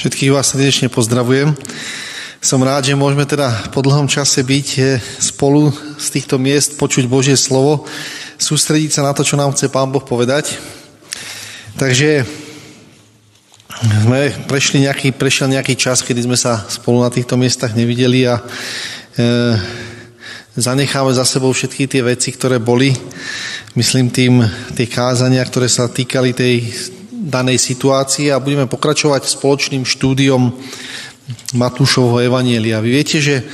Všetkých vás srdečne pozdravujem. Som rád, že môžeme teda po dlhom čase byť eh, spolu z týchto miest, počuť Božie slovo, sústrediť sa na to, čo nám chce Pán Boh povedať. Takže sme prešli nejaký, prešiel nejaký čas, kedy sme sa spolu na týchto miestach nevideli a e, zanecháme za sebou všetky tie veci, ktoré boli. Myslím tým tie kázania, ktoré sa týkali tej danej situácii a budeme pokračovať spoločným štúdiom Matúšovho evanielia. Vy viete, že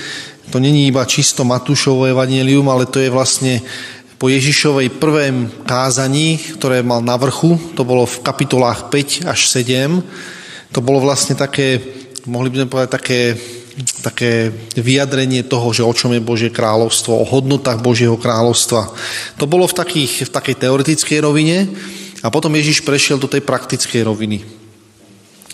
to není iba čisto Matúšovo evanielium, ale to je vlastne po Ježišovej prvém kázaní, ktoré mal na vrchu, to bolo v kapitolách 5 až 7, to bolo vlastne také, mohli by sme povedať, také, také vyjadrenie toho, že o čom je Božie kráľovstvo, o hodnotách Božieho kráľovstva. To bolo v, takých, v takej teoretickej rovine, a potom Ježiš prešiel do tej praktickej roviny.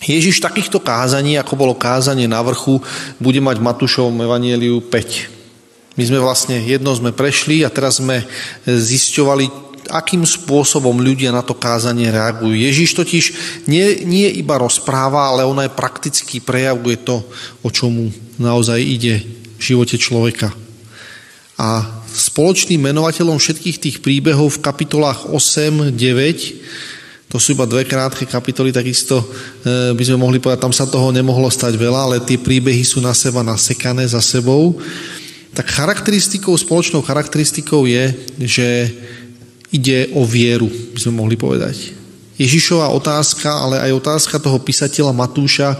Ježiš takýchto kázaní, ako bolo kázanie na vrchu, bude mať v Matúšovom evanieliu 5. My sme vlastne jedno sme prešli a teraz sme zisťovali, akým spôsobom ľudia na to kázanie reagujú. Ježiš totiž nie, nie iba rozpráva, ale on aj prakticky prejavuje to, o čomu naozaj ide v živote človeka. A spoločným menovateľom všetkých tých príbehov v kapitolách 8, 9, to sú iba dve krátke kapitoly, takisto e, by sme mohli povedať, tam sa toho nemohlo stať veľa, ale tie príbehy sú na seba nasekané za sebou. Tak charakteristikou, spoločnou charakteristikou je, že ide o vieru, by sme mohli povedať. Ježišová otázka, ale aj otázka toho písateľa Matúša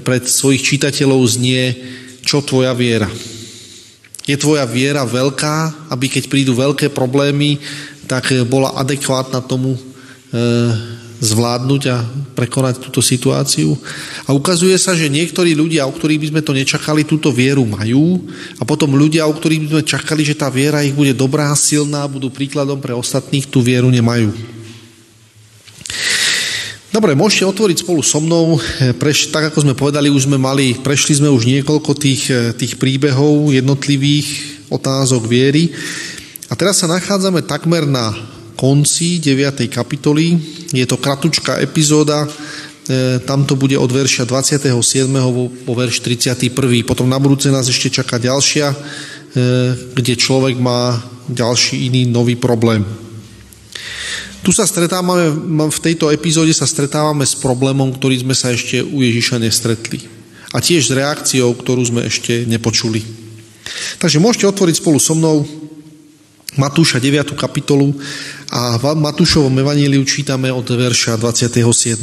pred svojich čitateľov znie, čo tvoja viera. Je tvoja viera veľká, aby keď prídu veľké problémy, tak eh, bola adekvátna tomu e, zvládnuť a prekonať túto situáciu. A ukazuje sa, že niektorí ľudia, o ktorých by sme to nečakali, túto vieru majú a potom ľudia, o ktorých by sme čakali, že tá viera ich bude dobrá, silná, budú príkladom pre ostatných, tú vieru nemajú. Dobre, môžete otvoriť spolu so mnou. Preš, tak ako sme povedali, už sme mali, prešli sme už niekoľko tých, eh, tých príbehov jednotlivých otázok viery. A teraz sa nachádzame takmer na konci 9. kapitoly. Je to kratučká epizóda, e, tam to bude od verša 27. po verš 31. Potom na budúce nás ešte čaká ďalšia, kde človek má ďalší iný nový problém. Tu sa stretávame, v tejto epizóde sa stretávame s problémom, ktorý sme sa ešte u Ježiša nestretli. A tiež s reakciou, ktorú sme ešte nepočuli. Takže môžete otvoriť spolu so mnou Matúša 9. kapitolu a v Matúšovom evaníliu čítame od verša 27.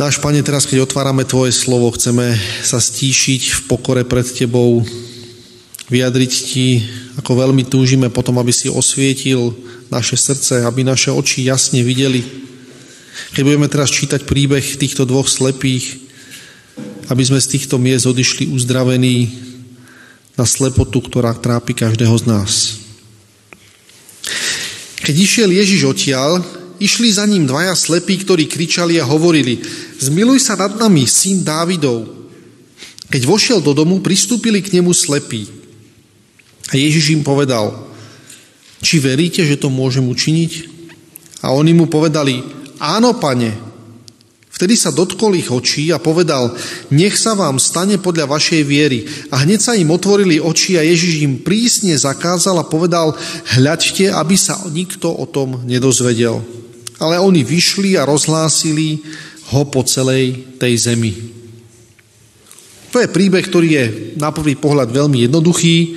Náš Pane, teraz keď otvárame Tvoje slovo, chceme sa stíšiť v pokore pred Tebou, vyjadriť Ti ako veľmi túžime potom, aby si osvietil naše srdce, aby naše oči jasne videli. Keď budeme teraz čítať príbeh týchto dvoch slepých, aby sme z týchto miest odišli uzdravení na slepotu, ktorá trápi každého z nás. Keď išiel Ježiš odtiaľ, išli za ním dvaja slepí, ktorí kričali a hovorili, zmiluj sa nad nami, syn Dávidov. Keď vošiel do domu, pristúpili k nemu slepí. A Ježiš im povedal, či veríte, že to môžem učiniť? A oni mu povedali, áno, pane. Vtedy sa dotkol ich očí a povedal, nech sa vám stane podľa vašej viery. A hneď sa im otvorili oči a Ježiš im prísne zakázal a povedal, hľaďte, aby sa nikto o tom nedozvedel. Ale oni vyšli a rozhlásili ho po celej tej zemi. To je príbeh, ktorý je na prvý pohľad veľmi jednoduchý,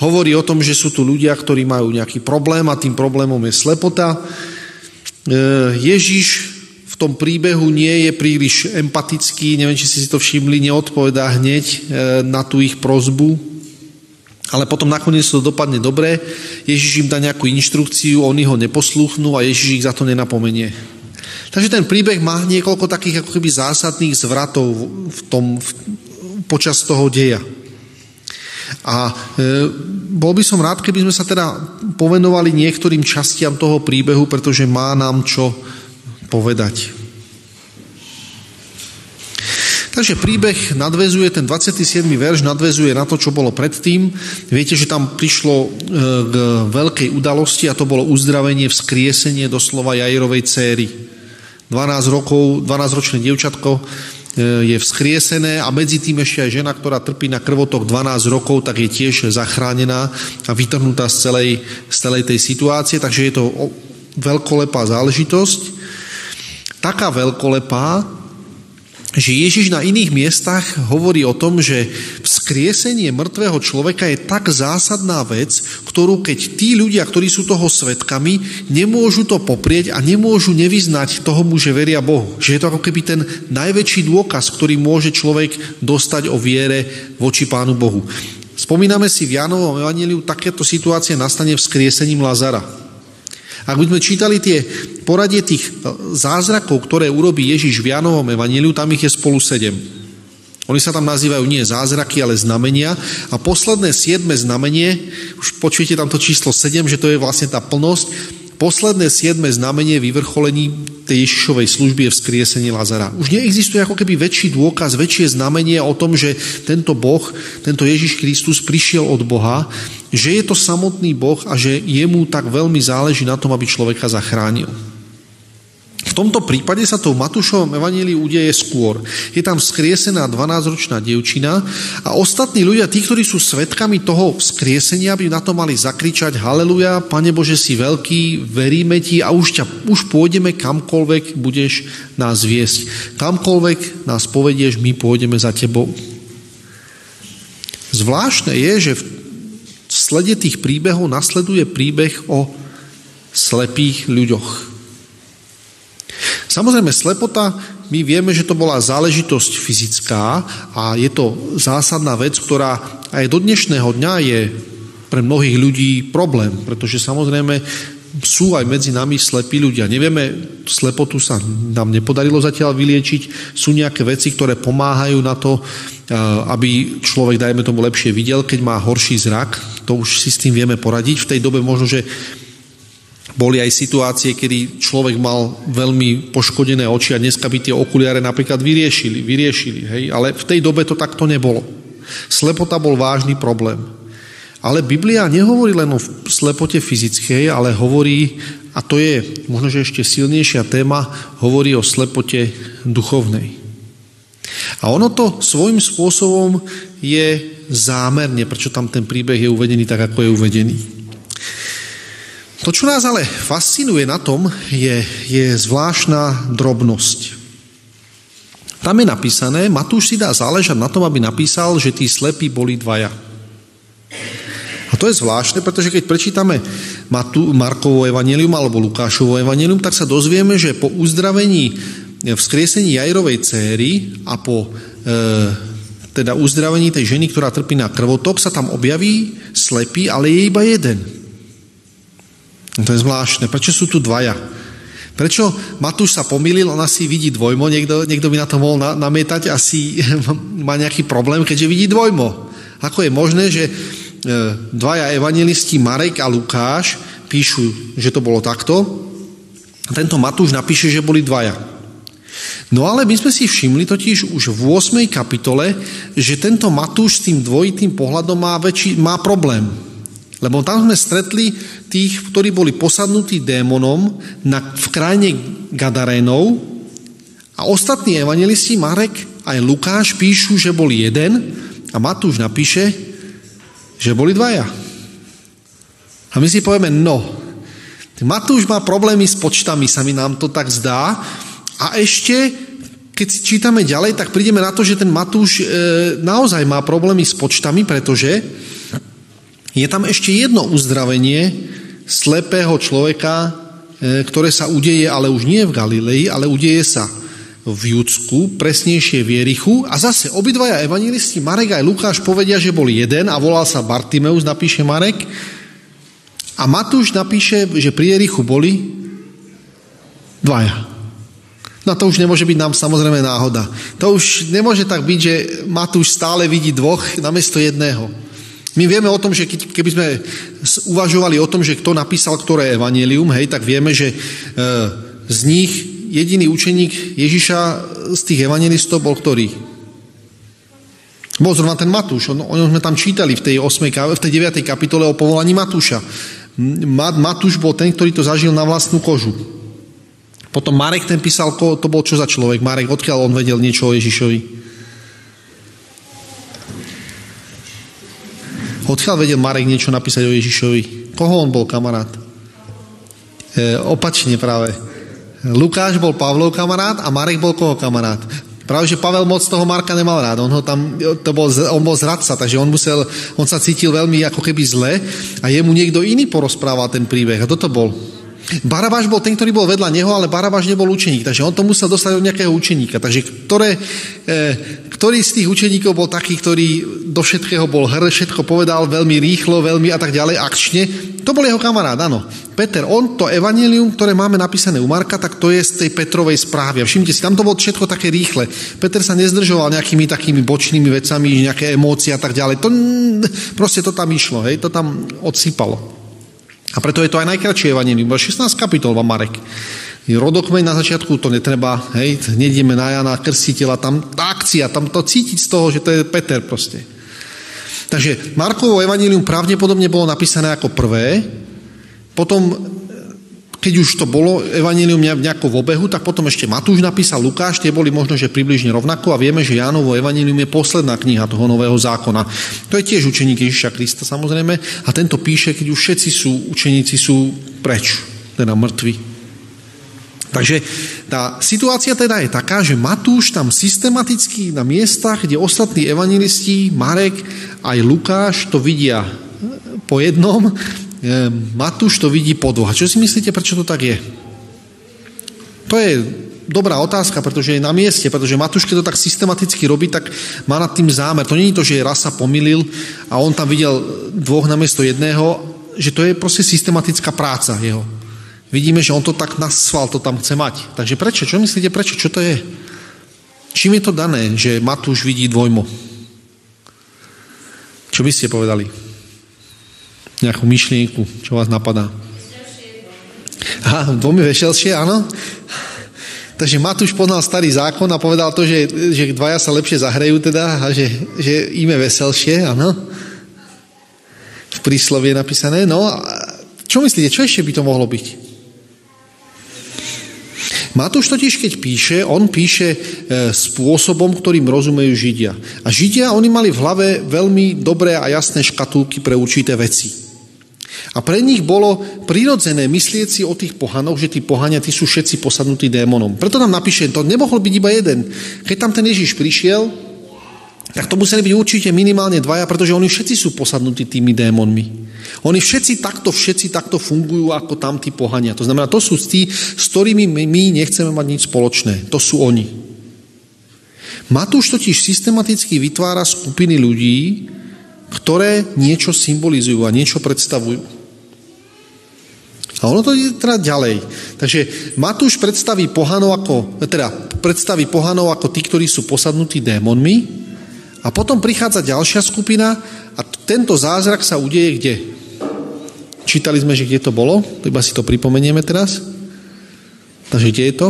hovorí o tom, že sú tu ľudia, ktorí majú nejaký problém a tým problémom je slepota. E, Ježiš v tom príbehu nie je príliš empatický, neviem, či si to všimli, neodpovedá hneď e, na tú ich prozbu, ale potom nakoniec to dopadne dobre, Ježiš im dá nejakú inštrukciu, oni ho neposlúchnú a Ježiš ich za to nenapomenie. Takže ten príbeh má niekoľko takých ako keby zásadných zvratov v tom, v, počas toho deja. A e, bol by som rád, keby sme sa teda povenovali niektorým častiam toho príbehu, pretože má nám čo povedať. Takže príbeh nadvezuje, ten 27. verš nadvezuje na to, čo bolo predtým. Viete, že tam prišlo e, k veľkej udalosti a to bolo uzdravenie, vzkriesenie doslova Jairovej céry. 12 rokov, 12-ročné dievčatko e, je vzkriesené a medzi tým ešte aj žena, ktorá trpí na krvotok 12 rokov, tak je tiež zachránená a vytrhnutá z celej, z celej tej situácie, takže je to veľkolepá záležitosť. Taká veľkolepá, že Ježiš na iných miestach hovorí o tom, že vzkriesenie mŕtvého človeka je tak zásadná vec, ktorú keď tí ľudia, ktorí sú toho svetkami, nemôžu to poprieť a nemôžu nevyznať tomu, že veria Bohu. Že je to ako keby ten najväčší dôkaz, ktorý môže človek dostať o viere voči Pánu Bohu. Spomíname si v Jánovom evaníliu, takéto situácie nastane vzkriesením Lazara. Ak by sme čítali tie poradie tých e, zázrakov, ktoré urobí Ježiš v Janovom evaníliu, tam ich je spolu sedem. Oni sa tam nazývajú nie zázraky, ale znamenia. A posledné siedme znamenie, už počujete tam to číslo 7, že to je vlastne tá plnosť, posledné siedme znamenie vyvrcholení tej Ježišovej služby je vzkriesenie Lazara. Už neexistuje ako keby väčší dôkaz, väčšie znamenie o tom, že tento Boh, tento Ježiš Kristus prišiel od Boha, že je to samotný Boh a že jemu tak veľmi záleží na tom, aby človeka zachránil. V tomto prípade sa to v Matúšovom evaníliu udeje skôr. Je tam skriesená 12-ročná dievčina a ostatní ľudia, tí, ktorí sú svetkami toho vzkriesenia, by na to mali zakričať Haleluja, Pane Bože, si veľký, veríme Ti a už, ťa, už pôjdeme kamkoľvek budeš nás viesť. Kamkoľvek nás povedieš, my pôjdeme za Tebou. Zvláštne je, že slede tých príbehov nasleduje príbeh o slepých ľuďoch. Samozrejme, slepota, my vieme, že to bola záležitosť fyzická a je to zásadná vec, ktorá aj do dnešného dňa je pre mnohých ľudí problém, pretože samozrejme sú aj medzi nami slepí ľudia. Nevieme, slepotu sa nám nepodarilo zatiaľ vyliečiť. Sú nejaké veci, ktoré pomáhajú na to, aby človek, dajme tomu, lepšie videl, keď má horší zrak. To už si s tým vieme poradiť. V tej dobe možno, že boli aj situácie, kedy človek mal veľmi poškodené oči a dneska by tie okuliare napríklad vyriešili, vyriešili hej? ale v tej dobe to takto nebolo. Slepota bol vážny problém. Ale Biblia nehovorí len o slepote fyzickej, ale hovorí, a to je možno, že ešte silnejšia téma, hovorí o slepote duchovnej. A ono to svojím spôsobom je zámerne, prečo tam ten príbeh je uvedený tak, ako je uvedený. To, čo nás ale fascinuje na tom, je, je zvláštna drobnosť. Tam je napísané, Matúš si dá záležať na tom, aby napísal, že tí slepí boli dvaja. A to je zvláštne, pretože keď prečítame Matu, Markovo evanelium alebo Lukášovo evanelium, tak sa dozvieme, že po uzdravení vzkriesení Jajrovej céry a po e, teda uzdravení tej ženy, ktorá trpí na krvotok, sa tam objaví slepý, ale je iba jeden. No to je zvláštne. Prečo sú tu dvaja? Prečo Matúš sa pomýlil, on asi vidí dvojmo, niekto, niekto by na to mohol na, namietať, asi má nejaký problém, keďže vidí dvojmo. Ako je možné, že e, dvaja evangelisti Marek a Lukáš píšu, že to bolo takto, tento Matúš napíše, že boli dvaja. No ale my sme si všimli totiž už v 8. kapitole, že tento Matúš s tým dvojitým pohľadom má, väčší, má problém. Lebo tam sme stretli tých, ktorí boli posadnutí démonom na, v krajine Gadarénov a ostatní evangelisti Marek aj Lukáš píšu, že boli jeden a Matúš napíše, že boli dvaja. A my si povieme, no, Matúš má problémy s počtami, sa mi nám to tak zdá. A ešte, keď si čítame ďalej, tak prídeme na to, že ten Matúš e, naozaj má problémy s počtami, pretože je tam ešte jedno uzdravenie slepého človeka, e, ktoré sa udeje, ale už nie v Galilei, ale udeje sa v Judsku, presnejšie v Jerichu a zase obidvaja evangelisti Marek aj Lukáš povedia, že bol jeden a volal sa Bartimeus, napíše Marek a Matúš napíše, že pri Jerichu boli dvaja. No to už nemôže byť nám samozrejme náhoda. To už nemôže tak byť, že Matúš stále vidí dvoch namiesto jedného. My vieme o tom, že keby sme uvažovali o tom, že kto napísal ktoré evanelium, hej, tak vieme, že e, z nich jediný učeník Ježiša z tých evangelistov bol ktorý? Bol zrovna ten Matúš. O ňom sme tam čítali v tej, 8, v tej 9. kapitole o povolaní Matúša. Matúš bol ten, ktorý to zažil na vlastnú kožu. Potom Marek ten písal, to bol čo za človek? Marek, odkiaľ on vedel niečo o Ježišovi? Odkiaľ vedel Marek niečo napísať o Ježišovi? Koho on bol kamarát? E, opačne práve. Lukáš bol Pavlov kamarát a Marek bol koho kamarát? Práve, že Pavel moc toho Marka nemal rád. On, ho tam, to bol, on bol zradca, takže on, musel, on sa cítil veľmi ako keby zle a jemu niekto iný porozprával ten príbeh. A toto bol. Barabáš bol ten, ktorý bol vedľa neho, ale Barabáš nebol učeník, takže on to musel dostať od nejakého učeníka. Takže ktoré, e, ktorý z tých učeníkov bol taký, ktorý do všetkého bol hr, všetko povedal veľmi rýchlo, veľmi a tak ďalej, akčne, to bol jeho kamarát, áno. Peter, on to evanelium, ktoré máme napísané u Marka, tak to je z tej Petrovej správy. A všimte si, tam to bolo všetko také rýchle. Peter sa nezdržoval nejakými takými bočnými vecami, nejaké emócie a tak ďalej. To, proste to tam išlo, hej, to tam odsypalo. A preto je to aj najkračšie evanelium, 16 kapitol vám Marek. Rodokmeň na začiatku to netreba, hej, nedíme na Jana Krstiteľa, tam tá akcia, tam to cítiť z toho, že to je Peter proste. Takže Markovo evanelium pravdepodobne bolo napísané ako prvé, potom keď už to bolo evanelium nejako v obehu, tak potom ešte Matúš napísal Lukáš, tie boli možno, že približne rovnako a vieme, že Jánovo evanelium je posledná kniha toho nového zákona. To je tiež učeník Ježiša Krista samozrejme a tento píše, keď už všetci sú, učeníci sú preč, teda mŕtvi. Takže tá situácia teda je taká, že Matúš tam systematicky na miestach, kde ostatní evangelisti, Marek aj Lukáš to vidia po jednom, Matúš to vidí po dvoch. A čo si myslíte, prečo to tak je? To je dobrá otázka, pretože je na mieste, pretože Matúš, keď to tak systematicky robí, tak má nad tým zámer. To je to, že raz sa pomilil a on tam videl dvoch namiesto jedného, že to je proste systematická práca jeho. Vidíme, že on to tak nasval, to tam chce mať. Takže prečo? Čo myslíte, prečo? Čo to je? Čím je to dané, že Matúš vidí dvojmo? Čo by ste povedali? Nejakú myšlienku, čo vás napadá. Aha, dvomi veselšie, áno. Takže Matúš poznal starý zákon a povedal to, že, že dvaja sa lepšie zahrajú teda a že, že ime veselšie, áno. V príslovie je napísané. No a čo myslíte, čo ešte by to mohlo byť? Matúš totiž, keď píše, on píše e, spôsobom, ktorým rozumejú Židia. A Židia, oni mali v hlave veľmi dobré a jasné škatulky pre určité veci. A pre nich bolo prirodzené myslieť si o tých pohanoch, že tí pohania tí sú všetci posadnutí démonom. Preto nám napíše, to nemohol byť iba jeden. Keď tam ten Ježiš prišiel, tak to museli byť určite minimálne dvaja, pretože oni všetci sú posadnutí tými démonmi. Oni všetci takto, všetci takto fungujú ako tam tí pohania. To znamená, to sú tí, s ktorými my nechceme mať nič spoločné. To sú oni. Matúš totiž systematicky vytvára skupiny ľudí, ktoré niečo symbolizujú a niečo predstavujú. A ono to ide teda ďalej. Takže Matúš predstaví pohanov ako, teda predstaví pohanov ako tí, ktorí sú posadnutí démonmi a potom prichádza ďalšia skupina a tento zázrak sa udeje kde? Čítali sme, že kde to bolo? Iba si to pripomenieme teraz. Takže kde je to?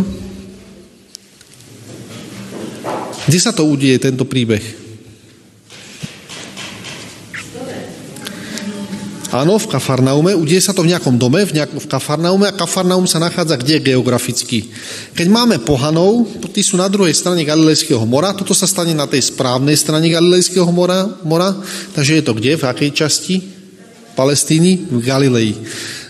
Kde sa to udeje, tento príbeh? Áno, v Kafarnaume. Udeje sa to v nejakom dome, v, nejak, v Kafarnaume a Kafarnaum sa nachádza kde geograficky. Keď máme pohanov, tí sú na druhej strane Galilejského mora, toto sa stane na tej správnej strane Galilejského mora, mora takže je to kde, v akej časti? Palestíny? V Galilei.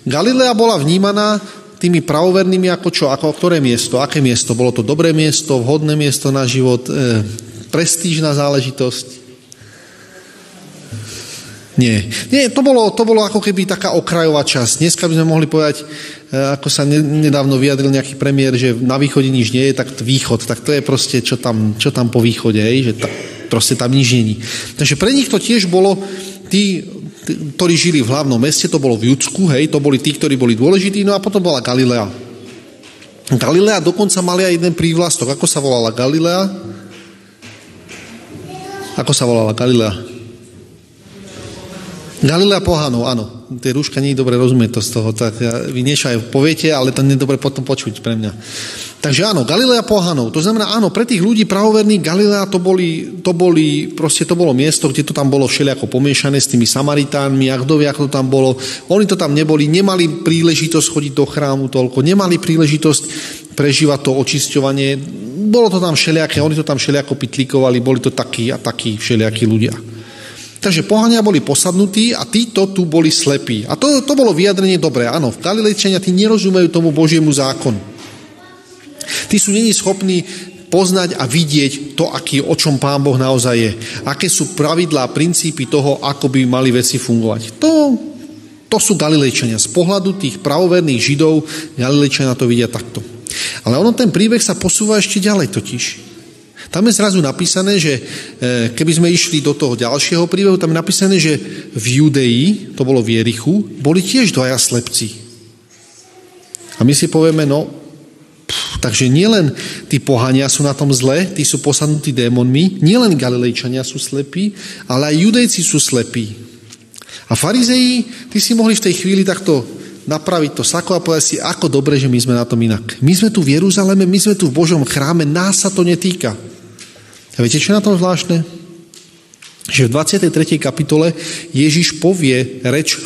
Galilea bola vnímaná tými pravovernými ako čo, ako ktoré miesto, aké miesto. Bolo to dobré miesto, vhodné miesto na život, e, prestížna záležitosť. Nie. Nie, to bolo, to bolo ako keby taká okrajová časť. Dneska by sme mohli povedať, e, ako sa nedávno vyjadril nejaký premiér, že na východe nič nie je, tak východ, tak to je proste, čo tam, čo tam po východe, je, že ta, proste tam nič není. Takže pre nich to tiež bolo, tí, tí, ktorí žili v hlavnom meste, to bolo v Judsku, hej, to boli tí, ktorí boli dôležití, no a potom bola Galilea. Galilea dokonca mali aj jeden prívlastok. Ako sa volala Galilea? Ako sa volala Galilea? Galilea pohanov, áno. Tie rúška nie je dobre rozumieť to z toho. Tak vy niečo aj poviete, ale to nie je dobre potom počuť pre mňa. Takže áno, Galilea pohanov. To znamená, áno, pre tých ľudí pravoverných Galilea to boli, to boli, proste to bolo miesto, kde to tam bolo všelijako pomiešané s tými Samaritánmi vie, ako to tam bolo. Oni to tam neboli, nemali príležitosť chodiť do chrámu toľko, nemali príležitosť prežíva to očisťovanie. Bolo to tam všelijaké, oni to tam všelijako pitlikovali, boli to takí a takí všelijakí ľudia. Takže pohania boli posadnutí a títo tu boli slepí. A to, to bolo vyjadrenie dobré. Áno, v Galilejčania tí nerozumejú tomu Božiemu zákonu. Tí sú není schopní poznať a vidieť to, aký, o čom Pán Boh naozaj je. Aké sú pravidlá princípy toho, ako by mali veci fungovať. To, to sú Galilejčania. Z pohľadu tých pravoverných Židov Galilejčania to vidia takto. Ale ono ten príbeh sa posúva ešte ďalej totiž. Tam je zrazu napísané, že e, keby sme išli do toho ďalšieho príbehu, tam je napísané, že v Judei, to bolo v Jerichu, boli tiež dvaja slepci. A my si povieme, no, pff, takže nielen tí pohania sú na tom zle, tí sú posadnutí démonmi, nielen Galilejčania sú slepí, ale aj judejci sú slepí. A farizeji, tí si mohli v tej chvíli takto napraviť to sako a povedať si, ako dobre, že my sme na tom inak. My sme tu v Jeruzaleme, my sme tu v Božom chráme, nás sa to netýka. A viete, čo je na tom zvláštne? Že v 23. kapitole Ježiš povie reč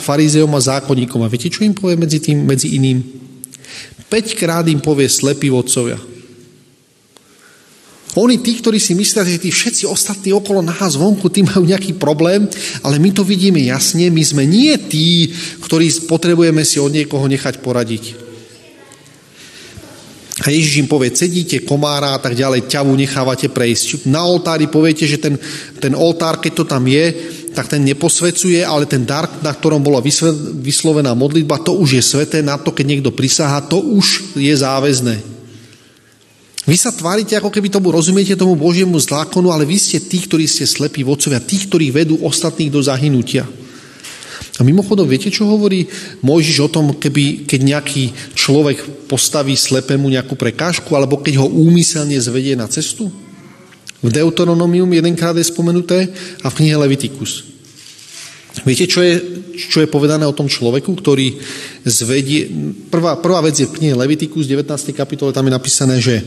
farizeom a zákonníkom. A viete, čo im povie medzi, tým, medzi iným? 5 krát im povie slepí vodcovia. Oni, tí, ktorí si myslia, že tí všetci ostatní okolo nás vonku, tí majú nejaký problém, ale my to vidíme jasne, my sme nie tí, ktorí potrebujeme si od niekoho nechať poradiť. A Ježiš im povie, cedíte komára a tak ďalej, ťavu nechávate prejsť. Na oltári poviete, že ten, ten oltár, keď to tam je, tak ten neposvecuje, ale ten dar, na ktorom bola vyslovená modlitba, to už je sveté, na to, keď niekto prisáha, to už je záväzné. Vy sa tvárite, ako keby tomu rozumiete tomu Božiemu zákonu, ale vy ste tí, ktorí ste slepí vodcovia, tí, ktorí vedú ostatných do zahynutia. A mimochodom, viete, čo hovorí Mojžiš o tom, keby, keď nejaký človek postaví slepému nejakú prekážku, alebo keď ho úmyselne zvedie na cestu? V Deuteronomium jedenkrát je spomenuté a v knihe Levitikus. Viete, čo je, čo je povedané o tom človeku, ktorý zvedie... Prvá, prvá vec je v knihe Levitikus, 19. kapitole, tam je napísané, že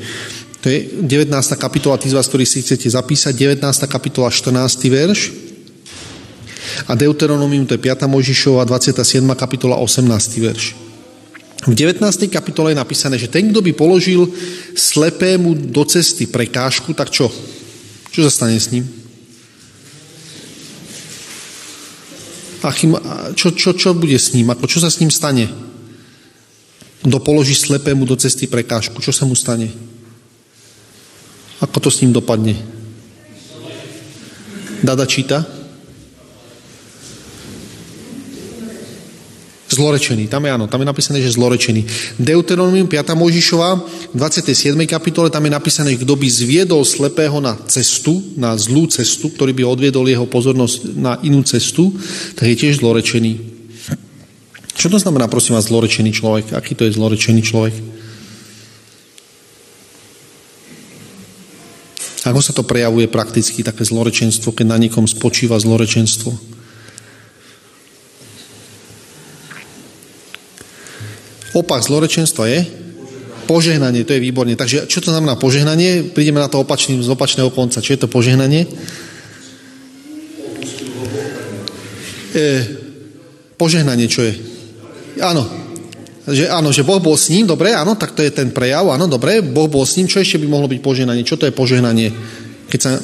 to je 19. kapitola, tí z vás, ktorí si chcete zapísať, 19. kapitola, 14. verš, a Deuteronomium, to je 5. Mojžišova, 27. kapitola, 18. verš. V 19. kapitole je napísané, že ten, kto by položil slepému do cesty prekážku, tak čo? Čo sa stane s ním? Achim, čo, čo, čo bude s ním? Ako, čo sa s ním stane? Kto položí slepému do cesty prekážku, čo sa mu stane? Ako to s ním dopadne? Dada číta? Zlorečený, tam je áno, tam je napísané, že zlorečený. Deuteronomium 5. Možišova, v 27. kapitole, tam je napísané, že kto by zviedol slepého na cestu, na zlú cestu, ktorý by odviedol jeho pozornosť na inú cestu, tak je tiež zlorečený. Čo to znamená, prosím vás, zlorečený človek? Aký to je zlorečený človek? Ako sa to prejavuje prakticky, také zlorečenstvo, keď na niekom spočíva zlorečenstvo? Opak zlorečenstva je? Požehnanie, to je výborne. Takže čo to znamená požehnanie? Prídeme na to opačným, z opačného konca. Čo je to požehnanie? E, požehnanie, čo je? Áno. Že, áno, že Boh bol s ním, dobre, áno, tak to je ten prejav, áno, dobre, Boh bol s ním, čo ešte by mohlo byť požehnanie? Čo to je požehnanie? Keď sa...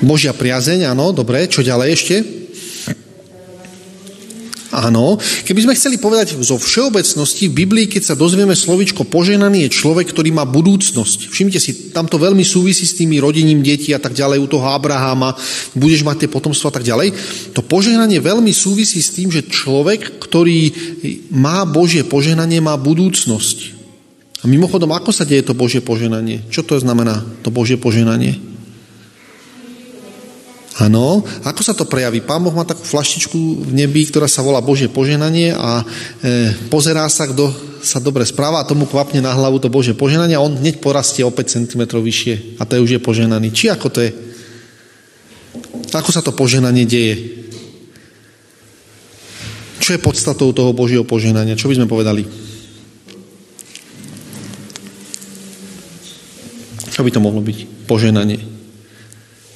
Božia priazeň, áno, dobre, čo ďalej ešte? Áno, keby sme chceli povedať zo všeobecnosti v Biblii, keď sa dozvieme slovičko poženaný, je človek, ktorý má budúcnosť. Všimte si, tam to veľmi súvisí s tými rodením detí a tak ďalej, u toho Abraháma, budeš mať tie potomstva a tak ďalej. To poženanie veľmi súvisí s tým, že človek, ktorý má Božie poženanie, má budúcnosť. A mimochodom, ako sa deje to Božie poženanie? Čo to znamená, to Božie poženanie? Áno, ako sa to prejaví? Pán Boh má takú flaštičku v nebi, ktorá sa volá Božie poženanie a e, pozerá sa, kto sa dobre správa a tomu kvapne na hlavu to Božie poženanie a on hneď porastie o 5 cm vyššie a to už je poženaný. Či ako to je? Ako sa to poženanie deje? Čo je podstatou toho Božieho poženania? Čo by sme povedali? Čo by to mohlo byť? Poženanie.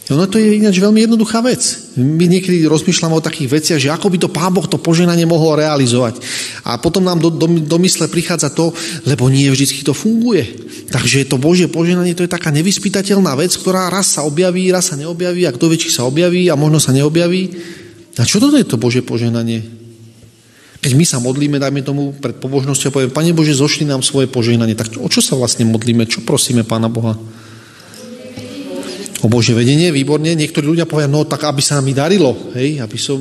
No to je ináč veľmi jednoduchá vec. My niekedy rozmýšľame o takých veciach, že ako by to Pán Boh to poženanie mohol realizovať. A potom nám do, do, do mysle prichádza to, lebo nie vždy to funguje. Takže to Božie poženanie to je taká nevyspytateľná vec, ktorá raz sa objaví, raz sa neobjaví a kto vie, či sa objaví a možno sa neobjaví. A čo to je to Božie poženanie? Keď my sa modlíme, dajme tomu pred pobožnosťou a povieme, Pane Bože, zošli nám svoje požehnanie. Tak o čo sa vlastne modlíme? Čo prosíme Pána Boha? O Božie vedenie, výborne. Niektorí ľudia povedia, no tak aby sa mi darilo, hej, aby som,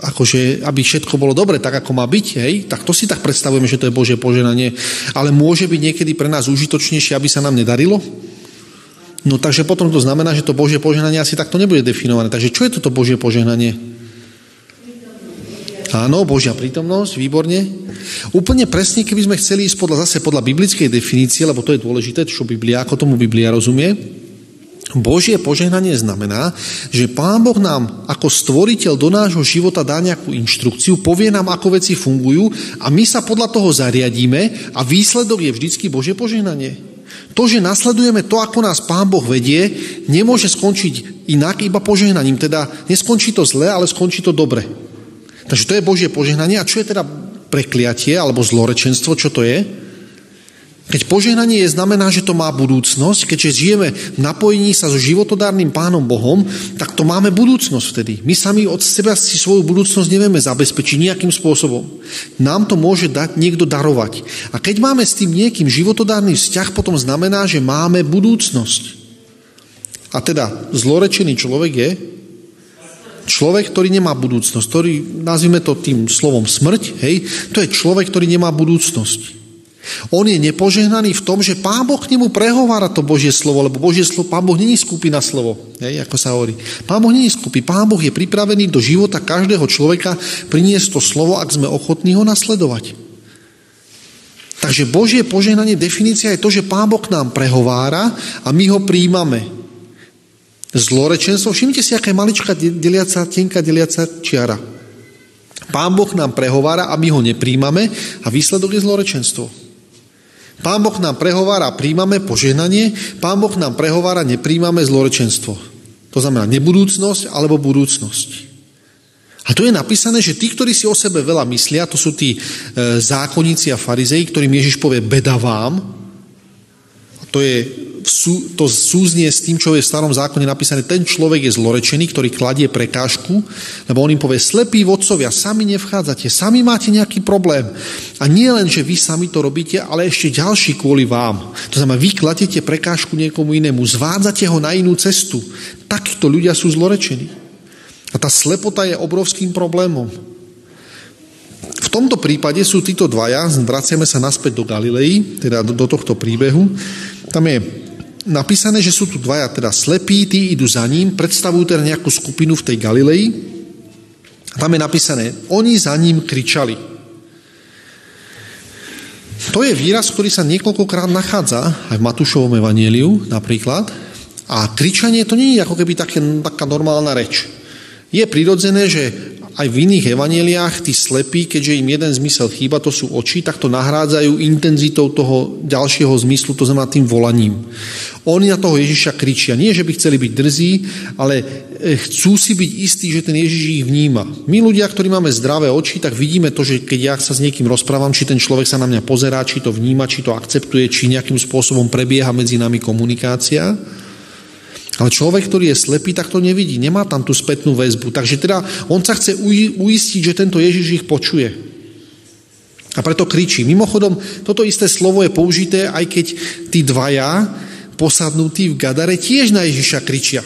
akože, aby všetko bolo dobre, tak ako má byť, hej, tak to si tak predstavujeme, že to je Božie poženanie. Ale môže byť niekedy pre nás užitočnejšie, aby sa nám nedarilo? No takže potom to znamená, že to Božie poženanie asi takto nebude definované. Takže čo je toto Božie poženanie? Áno, Božia prítomnosť, výborne. Úplne presne, keby sme chceli ísť podľa, zase podľa biblickej definície, lebo to je dôležité, čo Biblia, ako tomu Biblia rozumie, Božie požehnanie znamená, že Pán Boh nám ako stvoriteľ do nášho života dá nejakú inštrukciu, povie nám, ako veci fungujú a my sa podľa toho zariadíme a výsledok je vždycky Božie požehnanie. To, že nasledujeme to, ako nás Pán Boh vedie, nemôže skončiť inak, iba požehnaním. Teda neskončí to zle, ale skončí to dobre. Takže to je Božie požehnanie. A čo je teda prekliatie alebo zlorečenstvo? Čo to je? Keď požehnanie je, znamená, že to má budúcnosť, keďže žijeme v napojení sa so životodárnym Pánom Bohom, tak to máme budúcnosť vtedy. My sami od seba si svoju budúcnosť nevieme zabezpečiť nejakým spôsobom. Nám to môže dať niekto darovať. A keď máme s tým niekým životodárny vzťah, potom znamená, že máme budúcnosť. A teda zlorečený človek je človek, ktorý nemá budúcnosť, ktorý, nazvime to tým slovom smrť, hej, to je človek, ktorý nemá budúcnosť. On je nepožehnaný v tom, že Pán Boh k nemu prehovára to Božie slovo, lebo Božie slovo, Pán Boh není skupí na slovo, hej, ako sa hovorí. Pán Boh není skupí, Pán Boh je pripravený do života každého človeka priniesť to slovo, ak sme ochotní ho nasledovať. Takže Božie požehnanie, definícia je to, že Pán Boh nám prehovára a my ho príjmame. Zlorečenstvo, všimnite si, aká je maličká deliaca, tenká deliaca čiara. Pán Boh nám prehovára a my ho nepríjmame a výsledok je zlorečenstvo. Pán Boh nám prehovára, príjmame požehnanie, Pán Boh nám prehovára, nepríjmame zlorečenstvo. To znamená nebudúcnosť alebo budúcnosť. A tu je napísané, že tí, ktorí si o sebe veľa myslia, to sú tí e, zákonníci a farizei, ktorým Ježiš povie beda vám. A to je to súznie s tým, čo je v starom zákone napísané, ten človek je zlorečený, ktorý kladie prekážku, lebo on im povie, slepí vodcovia, sami nevchádzate, sami máte nejaký problém. A nie len, že vy sami to robíte, ale ešte ďalší kvôli vám. To znamená, vy kladete prekážku niekomu inému, zvádzate ho na inú cestu. Takíto ľudia sú zlorečení. A tá slepota je obrovským problémom. V tomto prípade sú títo dvaja, vraciame sa naspäť do Galilei, teda do tohto príbehu, tam je napísané, že sú tu dvaja teda slepí, tí idú za ním, predstavujú teda nejakú skupinu v tej Galilei. Tam je napísané, oni za ním kričali. To je výraz, ktorý sa niekoľkokrát nachádza aj v Matúšovom evanieliu napríklad. A kričanie to nie je ako keby také, taká normálna reč. Je prirodzené, že aj v iných evaneliách tí slepí, keďže im jeden zmysel chýba, to sú oči, tak to nahrádzajú intenzitou toho ďalšieho zmyslu, to znamená tým volaním. Oni na toho Ježiša kričia. Nie, že by chceli byť drzí, ale e, chcú si byť istí, že ten Ježiš ich vníma. My ľudia, ktorí máme zdravé oči, tak vidíme to, že keď ja sa s niekým rozprávam, či ten človek sa na mňa pozerá, či to vníma, či to akceptuje, či nejakým spôsobom prebieha medzi nami komunikácia. Ale človek, ktorý je slepý, tak to nevidí, nemá tam tú spätnú väzbu. Takže teda on sa chce uistiť, že tento Ježiš ich počuje. A preto kričí. Mimochodom, toto isté slovo je použité, aj keď tí dvaja posadnutí v Gadare tiež na Ježiša kričia.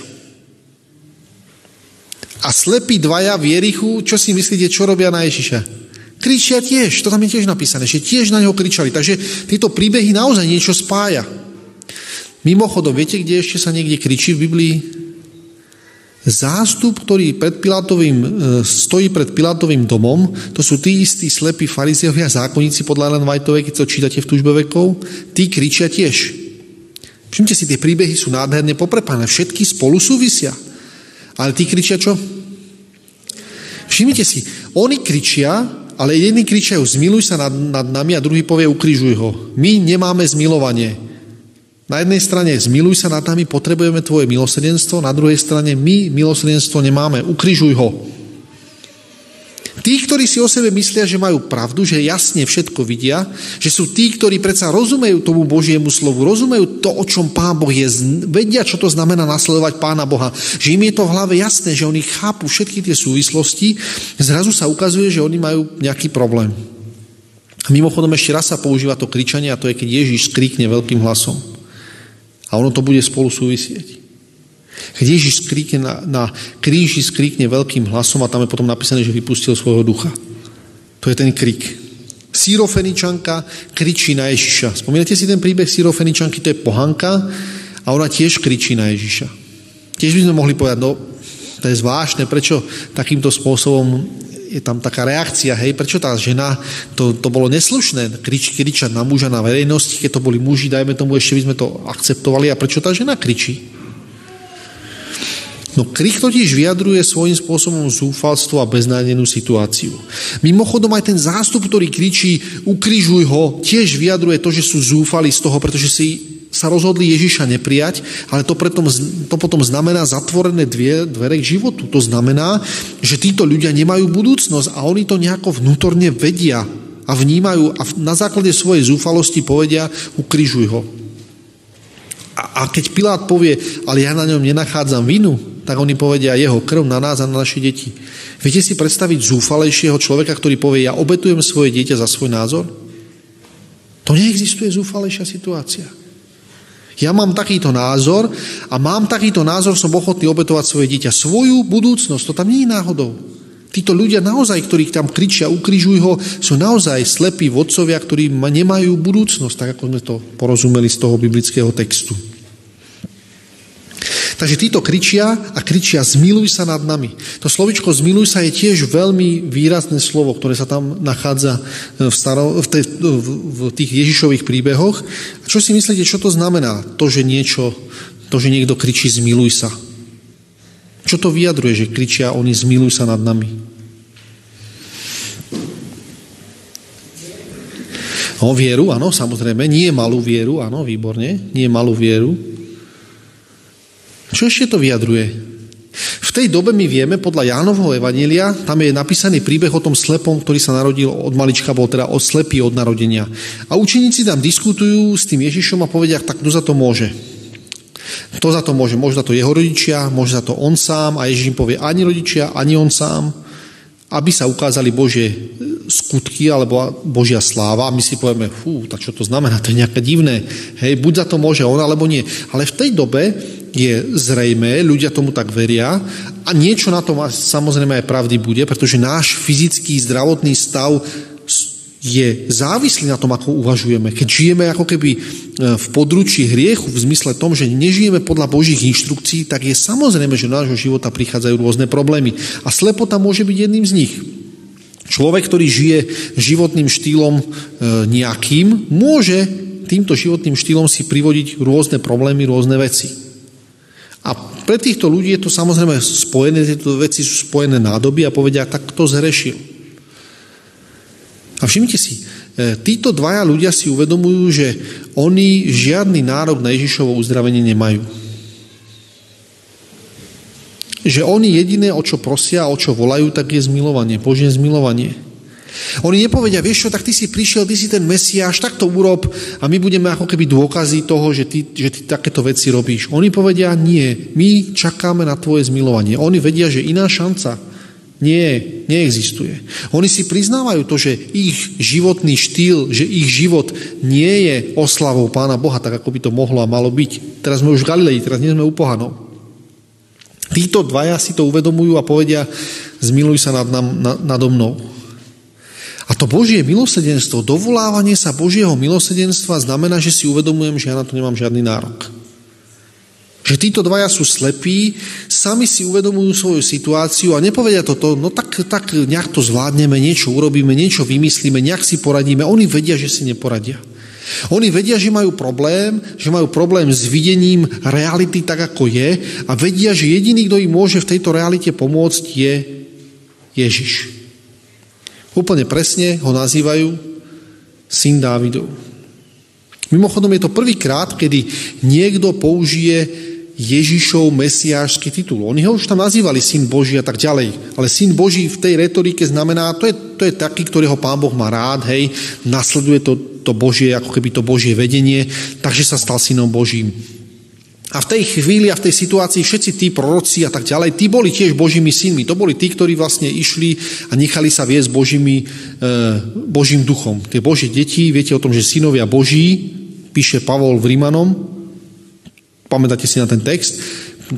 A slepí dvaja v Jerichu, čo si myslíte, čo robia na Ježiša? Kričia tiež, to tam je tiež napísané, že tiež na neho kričali. Takže tieto príbehy naozaj niečo spája. Mimochodom, viete, kde ešte sa niekde kričí v Biblii? Zástup, ktorý pred Pilátovým, e, stojí pred Pilátovým domom, to sú tí istí slepí farizeovia, zákonníci podľa Ellen Whiteovej, keď to čítate v túžbe vekov, tí kričia tiež. Všimte si, tie príbehy sú nádherne poprepané, všetky spolu súvisia. Ale tí kričia čo? Všimnite si, oni kričia, ale jedni kričajú, zmiluj sa nad, nad nami a druhý povie, ukrižuj ho. My nemáme zmilovanie. Na jednej strane zmiluj sa nad nami, potrebujeme tvoje milosrdenstvo, na druhej strane my milosrdenstvo nemáme, ukrižuj ho. Tí, ktorí si o sebe myslia, že majú pravdu, že jasne všetko vidia, že sú tí, ktorí predsa rozumejú tomu Božiemu slovu, rozumejú to, o čom Pán Boh je, vedia, čo to znamená nasledovať Pána Boha, že im je to v hlave jasné, že oni chápu všetky tie súvislosti, zrazu sa ukazuje, že oni majú nejaký problém. Mimochodom ešte raz sa používa to kričanie a to je, keď Ježiš skríkne veľkým hlasom. A ono to bude spolu súvisieť. Keď Ježiš skríkne na, na kríži, skríkne veľkým hlasom a tam je potom napísané, že vypustil svojho ducha. To je ten krik. Sírofeničanka kričí na Ježiša. Spomínate si ten príbeh Sírofeničanky? To je pohanka a ona tiež kričí na Ježiša. Tiež by sme mohli povedať, no to je zvláštne, prečo takýmto spôsobom je tam taká reakcia, hej, prečo tá žena, to, to bolo neslušné, krič, kričať na muža na verejnosti, keď to boli muži, dajme tomu, ešte by sme to akceptovali, a prečo tá žena kričí? No krik totiž vyjadruje svojím spôsobom zúfalstvo a beznádenú situáciu. Mimochodom aj ten zástup, ktorý kričí ukrižuj ho, tiež vyjadruje to, že sú zúfali z toho, pretože si sa rozhodli Ježiša neprijať, ale to, preto, to potom znamená zatvorené dvere k životu. To znamená, že títo ľudia nemajú budúcnosť a oni to nejako vnútorne vedia a vnímajú a na základe svojej zúfalosti povedia ukrižuj ho. A, a keď Pilát povie, ale ja na ňom nenachádzam vinu, tak oni povedia jeho krv na nás a na naše deti. Viete si predstaviť zúfalejšieho človeka, ktorý povie, ja obetujem svoje dieťa za svoj názor? To neexistuje zúfalejšia situácia. Ja mám takýto názor a mám takýto názor, som ochotný obetovať svoje dieťa. Svoju budúcnosť, to tam nie je náhodou. Títo ľudia naozaj, ktorí tam kričia, ukrižuj ho, sú naozaj slepí vodcovia, ktorí nemajú budúcnosť, tak ako sme to porozumeli z toho biblického textu. Takže títo kričia a kričia zmiluj sa nad nami. To slovičko zmiluj sa je tiež veľmi výrazné slovo, ktoré sa tam nachádza v, staro, v, tej, v tých Ježišových príbehoch. A čo si myslíte, čo to znamená? To, že niečo, to, že niekto kričí zmiluj sa. Čo to vyjadruje, že kričia oni zmiluj sa nad nami? O vieru, áno, samozrejme. Nie malú vieru, áno, výborne. Nie malú vieru. Čo ešte to vyjadruje? V tej dobe my vieme, podľa Jánovho Evanília, tam je napísaný príbeh o tom slepom, ktorý sa narodil od malička, bol teda od slepý od narodenia. A učeníci tam diskutujú s tým Ježišom a povedia, tak kto za to môže? Kto za to môže? Za to jeho rodičia, za to on sám a Ježiš im povie ani rodičia, ani on sám, aby sa ukázali Božie skutky alebo Božia sláva a my si povieme, fú, tak čo to znamená, to je nejaké divné. Hej, buď za to môže on, alebo nie. Ale v tej dobe je zrejme, ľudia tomu tak veria a niečo na tom samozrejme aj pravdy bude, pretože náš fyzický zdravotný stav je závislý na tom, ako uvažujeme. Keď žijeme ako keby e, v područí hriechu, v zmysle tom, že nežijeme podľa Božích inštrukcií, tak je samozrejme, že do nášho života prichádzajú rôzne problémy. A slepota môže byť jedným z nich. Človek, ktorý žije životným štýlom e, nejakým, môže týmto životným štýlom si privodiť rôzne problémy, rôzne veci. A pre týchto ľudí je to samozrejme spojené, tieto veci sú spojené nádoby a povedia, tak kto zrešil. A všimnite si, e, títo dvaja ľudia si uvedomujú, že oni žiadny nárok na Ježišovo uzdravenie nemajú. Že oni jediné, o čo prosia o čo volajú, tak je zmilovanie, Božie zmilovanie. Oni nepovedia, vieš čo, tak ty si prišiel, ty si ten Mesiáš, tak to urob a my budeme ako keby dôkazy toho, že ty, že ty takéto veci robíš. Oni povedia, nie, my čakáme na tvoje zmilovanie. Oni vedia, že iná šanca nie, neexistuje. Oni si priznávajú to, že ich životný štýl, že ich život nie je oslavou Pána Boha, tak ako by to mohlo a malo byť. Teraz sme už v Galilei, teraz nie sme u pohanov. Títo dvaja si to uvedomujú a povedia, zmiluj sa nad, nám, nad, nado mnou. A to Božie milosedenstvo, dovolávanie sa Božieho milosedenstva znamená, že si uvedomujem, že ja na to nemám žiadny nárok. Že títo dvaja sú slepí, sami si uvedomujú svoju situáciu a nepovedia toto, no tak, tak nejak to zvládneme, niečo urobíme, niečo vymyslíme, nejak si poradíme. Oni vedia, že si neporadia. Oni vedia, že majú problém, že majú problém s videním reality tak, ako je a vedia, že jediný, kto im môže v tejto realite pomôcť, je Ježiš. Úplne presne ho nazývajú syn Dávidov. Mimochodom je to prvýkrát, kedy niekto použije Ježišov mesiášsky titul. Oni ho už tam nazývali syn Boží a tak ďalej. Ale syn Boží v tej retorike znamená, to je, to je taký, ktorého pán Boh má rád, hej, nasleduje to, to Božie, ako keby to Božie vedenie, takže sa stal synom Božím. A v tej chvíli a v tej situácii všetci tí proroci a tak ďalej, tí boli tiež Božími synmi. To boli tí, ktorí vlastne išli a nechali sa viesť Božími, e, Božím duchom. Tie Božie deti, viete o tom, že synovia Boží, píše Pavol v Rímanom, pamätáte si na ten text,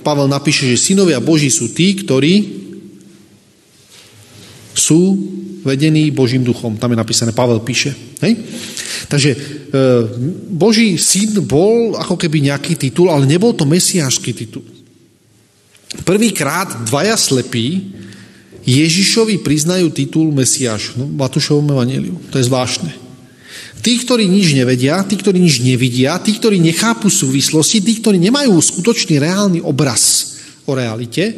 Pavel napíše, že synovia Boží sú tí, ktorí sú vedení Božím duchom. Tam je napísané, Pavel píše. Hej? Takže e, Boží syn bol ako keby nejaký titul, ale nebol to mesiášsky titul. Prvýkrát dvaja slepí Ježišovi priznajú titul Mesiáš. No, Matúšovom evaneliu. To je zvláštne. Tí, ktorí nič nevedia, tí, ktorí nič nevidia, tí, ktorí nechápu súvislosti, tí, ktorí nemajú skutočný reálny obraz o realite,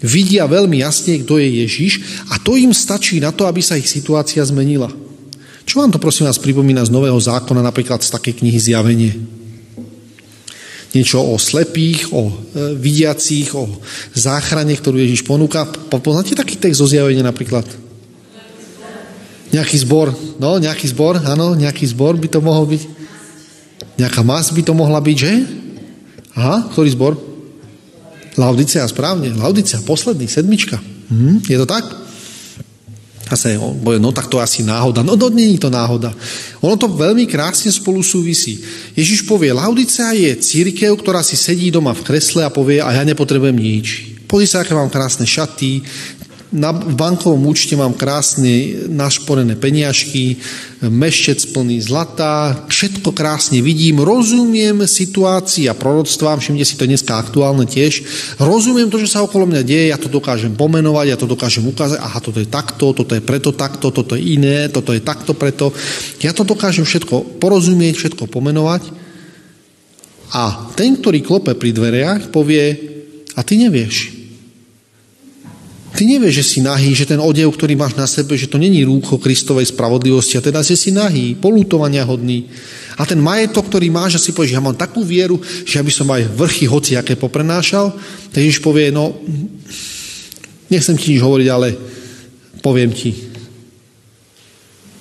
vidia veľmi jasne, kto je Ježiš a to im stačí na to, aby sa ich situácia zmenila. Čo vám to prosím vás pripomína z Nového zákona, napríklad z takej knihy Zjavenie? Niečo o slepých, o e, vidiacích, o záchrane, ktorú Ježiš ponúka. Poznáte taký text zo Zjavenia napríklad? Nejaký zbor, no, nejaký zbor, áno, nejaký zbor by to mohol byť. Nejaká mas by to mohla byť, že? Aha, ktorý zbor? Laudicea, správne. Laudicea, posledný, sedmička. Hm, je to tak? A sa povie, no tak to asi náhoda. No, no není to náhoda. Ono to veľmi krásne spolu súvisí. Ježiš povie, Laudicea je církev, ktorá si sedí doma v kresle a povie, a ja nepotrebujem nič. Pozri sa, aké mám krásne šaty, na, bankovom účte mám krásne našporené peniažky, meščec plný zlata, všetko krásne vidím, rozumiem situácii a proroctvám, všimte si to dneska aktuálne tiež, rozumiem to, čo sa okolo mňa deje, ja to dokážem pomenovať, ja to dokážem ukázať, aha, toto je takto, toto je preto takto, toto je iné, toto je takto preto. Ja to dokážem všetko porozumieť, všetko pomenovať a ten, ktorý klope pri dveriach, povie, a ty nevieš. Ty nevieš, že si nahý, že ten odev, ktorý máš na sebe, že to není rúcho Kristovej spravodlivosti a teda, že si nahý, polútovania hodný. A ten majetok, ktorý máš, a si povieš, ja mám takú vieru, že aby som aj vrchy hoci aké poprenášal, tak Ježiš povie, no, nechcem ti nič hovoriť, ale poviem ti,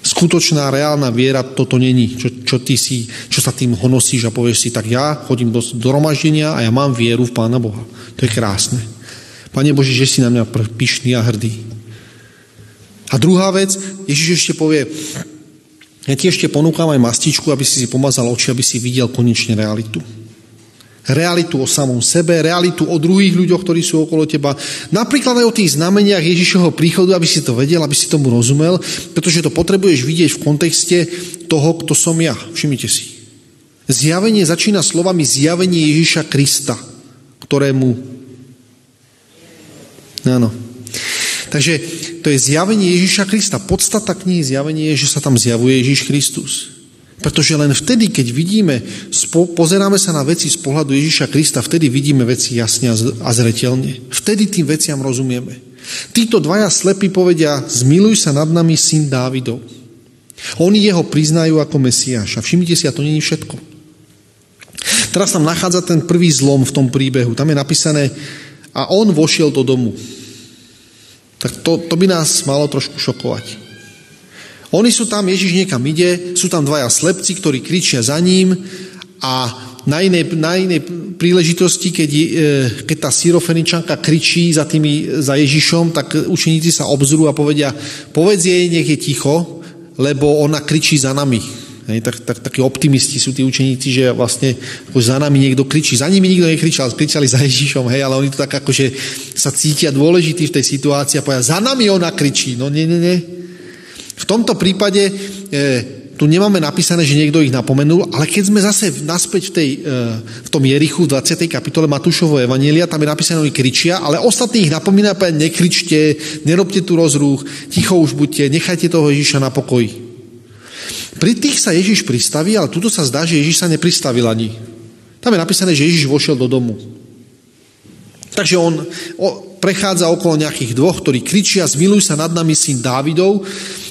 skutočná, reálna viera toto není, čo, čo ty si, čo sa tým honosíš a povieš si, tak ja chodím do, do romaždenia a ja mám vieru v Pána Boha. To je krásne. Pane Bože, že si na mňa pyšný a hrdý. A druhá vec, Ježiš ešte povie, ja ti ešte ponúkam aj mastičku, aby si si pomazal oči, aby si videl konečne realitu. Realitu o samom sebe, realitu o druhých ľuďoch, ktorí sú okolo teba. Napríklad aj o tých znameniach Ježišovho príchodu, aby si to vedel, aby si tomu rozumel, pretože to potrebuješ vidieť v kontexte toho, kto som ja. Všimnite si. Zjavenie začína slovami zjavenie Ježiša Krista, ktorému Áno. Takže to je zjavenie Ježiša Krista. Podstata knihy zjavenie je, že sa tam zjavuje Ježiš Kristus. Pretože len vtedy, keď vidíme, pozeráme sa na veci z pohľadu Ježiša Krista, vtedy vidíme veci jasne a zretelne. Vtedy tým veciam rozumieme. Títo dvaja slepí povedia, zmiluj sa nad nami syn Dávidov. Oni jeho priznajú ako. A všimnite si, a to není všetko. Teraz tam nachádza ten prvý zlom v tom príbehu. Tam je napísané, a on vošiel do domu. Tak to, to by nás malo trošku šokovať. Oni sú tam, Ježiš niekam ide, sú tam dvaja slepci, ktorí kričia za ním a na inej, na inej príležitosti, keď, e, keď tá syrofeničanka kričí za, tými, za Ježišom, tak učeníci sa obzrú a povedia, povedz jej, nech je ticho, lebo ona kričí za nami. Hej, tak, tak, takí optimisti sú tí učeníci, že vlastne ako za nami niekto kričí. Za nimi nikto nekričal, kričali za Ježišom, hej, ale oni to tak že sa cítia dôležití v tej situácii a povedia, za nami ona kričí. No nie, nie, nie. V tomto prípade e, tu nemáme napísané, že niekto ich napomenul, ale keď sme zase naspäť v, tej, e, v tom Jerichu, v 20. kapitole Matúšovo Evanielia, tam je napísané, že kričia, ale ostatní ich napomínajú, nekričte, nerobte tu rozruch, ticho už buďte, nechajte toho Ježiša na pokoji. Pri tých sa Ježiš pristaví, ale tuto sa zdá, že Ježiš sa nepristavil ani. Tam je napísané, že Ježiš vošiel do domu. Takže on prechádza okolo nejakých dvoch, ktorí kričia, zmiluj sa nad nami syn Dávidov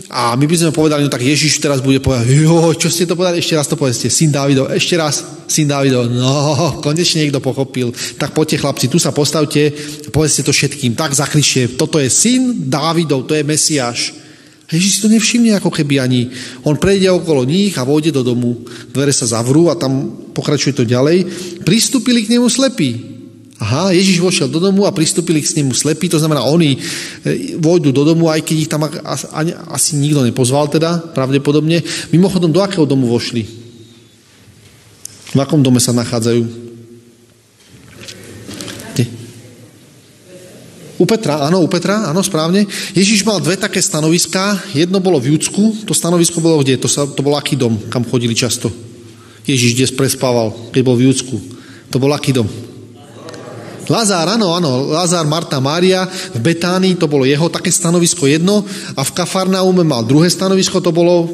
A my by sme povedali, no tak Ježiš teraz bude povedať, jo, čo ste to povedali, ešte raz to povedzte, syn Dávidov, ešte raz, syn Dávidov, no, konečne niekto pochopil. Tak poďte chlapci, tu sa postavte, povedzte to všetkým, tak zakričte, toto je syn Dávidov, to je Mesiáš. Ježiš si to nevšimne, ako keby ani. On prejde okolo nich a vôjde do domu. Dvere sa zavrú a tam pokračuje to ďalej. Pristúpili k nemu slepí. Aha, Ježiš vošiel do domu a pristúpili k nemu slepí, to znamená, oni e, vojdu do domu, aj keď ich tam asi nikto nepozval teda, pravdepodobne. Mimochodom, do akého domu vošli? V akom dome sa nachádzajú? U Petra, áno, u Petra, áno, správne. Ježiš mal dve také stanoviská. Jedno bolo v Júdsku, to stanovisko bolo kde? To, sa, to bol aký dom, kam chodili často? Ježiš kde prespával, keď bol v Júdsku. To bol aký dom? Lazár, áno, áno, Lazár, Marta, Mária, v Betánii to bolo jeho také stanovisko jedno a v Kafarnaume mal druhé stanovisko, to bolo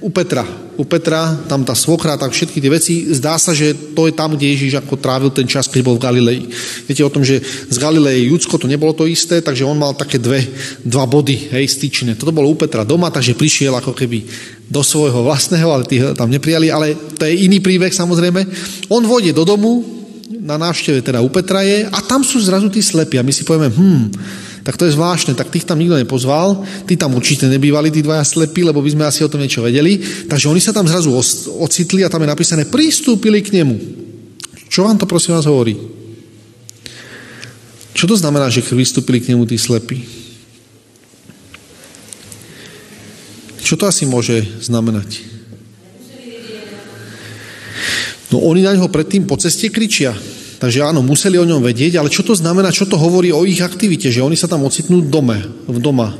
u Petra. U Petra, tam tá svokra, tak všetky tie veci, zdá sa, že to je tam, kde Ježiš ako trávil ten čas, keď bol v Galilei. Viete o tom, že z Galilei Judsko to nebolo to isté, takže on mal také dve, dva body, hej, styčné. Toto bolo u Petra doma, takže prišiel ako keby do svojho vlastného, ale tí tam neprijali, ale to je iný príbeh samozrejme. On vôjde do domu, na návšteve teda u Petra je a tam sú zrazu tí slepí a my si povieme, hm, tak to je zvláštne, tak tých tam nikto nepozval, tí tam určite nebývali, tí dvaja slepí, lebo by sme asi o tom niečo vedeli, takže oni sa tam zrazu ocitli a tam je napísané, pristúpili k nemu. Čo vám to prosím vás hovorí? Čo to znamená, že pristúpili k nemu tí slepí? Čo to asi môže znamenať? No oni na ňo predtým po ceste kričia. Takže áno, museli o ňom vedieť, ale čo to znamená, čo to hovorí o ich aktivite, že oni sa tam ocitnú v dome, v doma.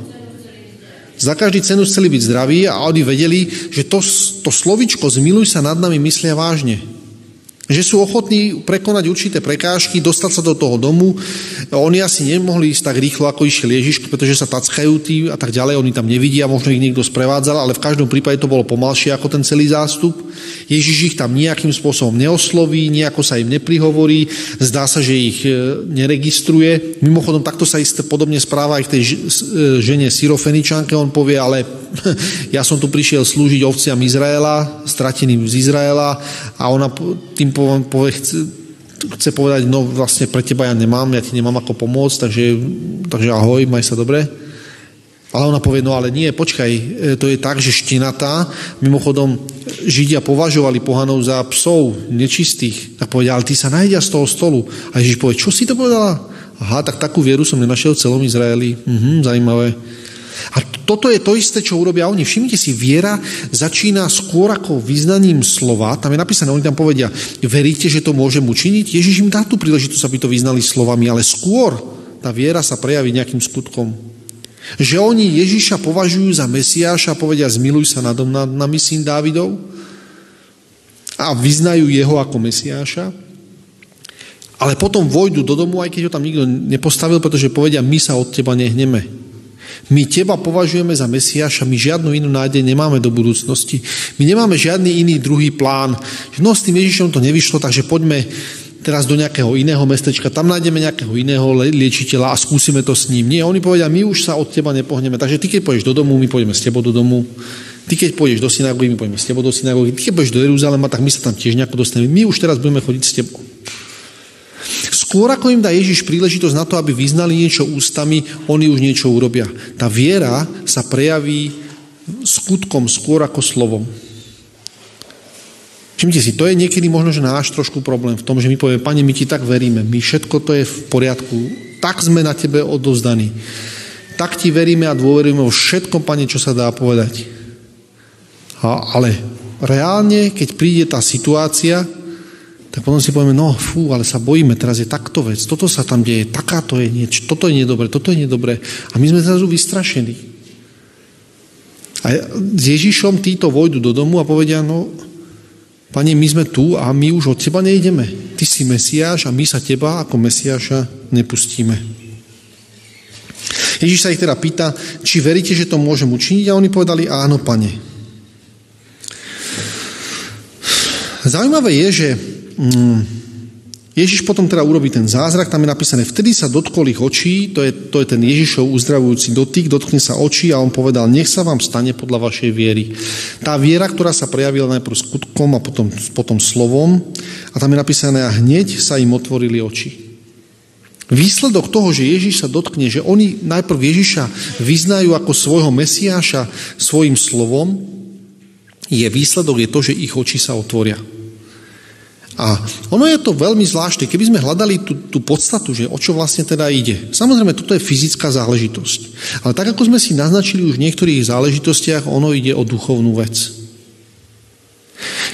Za každý cenu chceli byť zdraví a oni vedeli, že to, to slovičko zmiluj sa nad nami myslia vážne že sú ochotní prekonať určité prekážky, dostať sa do toho domu. Oni asi nemohli ísť tak rýchlo, ako išiel Ježiš, pretože sa tackajú tí a tak ďalej, oni tam nevidia, možno ich niekto sprevádzal, ale v každom prípade to bolo pomalšie ako ten celý zástup. Ježiš ich tam nejakým spôsobom neosloví, nejako sa im neprihovorí, zdá sa, že ich e, neregistruje. Mimochodom, takto sa isté podobne správa aj k tej e, žene Syrofeničanke, on povie, ale ja som tu prišiel slúžiť ovciam Izraela, strateným z Izraela a ona tým povie, chce, povedať, no vlastne pre teba ja nemám, ja ti nemám ako pomôcť, takže, takže ahoj, maj sa dobre. Ale ona povie, no ale nie, počkaj, e, to je tak, že štinatá, mimochodom Židia považovali pohanov za psov, nečistých. Tak povedia, ale ty sa najdia z toho stolu. A Ježiš povie, čo si to povedala? Aha, tak takú vieru som nenašiel v celom Izraeli. Mhm, zaujímavé. A toto je to isté, čo urobia oni. Všimnite si, viera začína skôr ako vyznaním slova. Tam je napísané, oni tam povedia, veríte, že to môžem učiniť? Ježiš im dá tú príležitosť, aby to vyznali slovami, ale skôr tá viera sa prejaví nejakým skutkom. Že oni Ježiša považujú za Mesiáša a povedia, zmiluj sa nadom nad nami, syn Dávidov a vyznajú jeho ako Mesiáša, ale potom vojdu do domu, aj keď ho tam nikto nepostavil, pretože povedia, my sa od teba nehneme. My teba považujeme za Mesiáša, my žiadnu inú nádej nemáme do budúcnosti. My nemáme žiadny iný druhý plán. No s tým Ježišom to nevyšlo, takže poďme teraz do nejakého iného mestečka, tam nájdeme nejakého iného liečiteľa a skúsime to s ním. Nie, oni povedia, my už sa od teba nepohneme. Takže ty, keď pôjdeš do domu, my pôjdeme s tebou do domu. Ty, keď pôjdeš do synagógy, my pôjdeme s tebou do synagógy. Ty, keď pôjdeš do Jeruzalema, tak my sa tam tiež nejako dostaneme. My už teraz budeme chodiť s tebou. Skôr ako im dá Ježiš príležitosť na to, aby vyznali niečo ústami, oni už niečo urobia. Tá viera sa prejaví skutkom skôr ako slovom. Všimte si, to je niekedy možno, že náš trošku problém v tom, že my povieme, pane, my ti tak veríme, my všetko to je v poriadku, tak sme na tebe odovzdaní. Tak ti veríme a dôverujeme vo všetkom, pane, čo sa dá povedať. A, ale reálne, keď príde tá situácia, tak potom si povieme, no fú, ale sa bojíme, teraz je takto vec, toto sa tam deje, takáto je niečo, toto je nedobre, toto je nedobre. A my sme zrazu vystrašení. A s Ježišom títo vojdu do domu a povedia, no, Pane, my sme tu a my už od teba nejdeme. Ty si Mesiáš a my sa teba ako Mesiáša nepustíme. Ježiš sa ich teda pýta, či veríte, že to môžem učiniť a oni povedali, áno, pane. Zaujímavé je, že Ježiš potom teda urobí ten zázrak, tam je napísané, vtedy sa dotkol ich očí, to je, to je ten Ježišov uzdravujúci dotyk, dotkne sa očí a on povedal, nech sa vám stane podľa vašej viery. Tá viera, ktorá sa prejavila najprv skutkom a potom, potom slovom, a tam je napísané, a hneď sa im otvorili oči. Výsledok toho, že Ježiš sa dotkne, že oni najprv Ježiša vyznajú ako svojho Mesiáša svojim slovom, je výsledok je to, že ich oči sa otvoria. A ono je to veľmi zvláštne, keby sme hľadali tú, tú podstatu, že o čo vlastne teda ide. Samozrejme, toto je fyzická záležitosť. Ale tak, ako sme si naznačili už v niektorých záležitostiach, ono ide o duchovnú vec.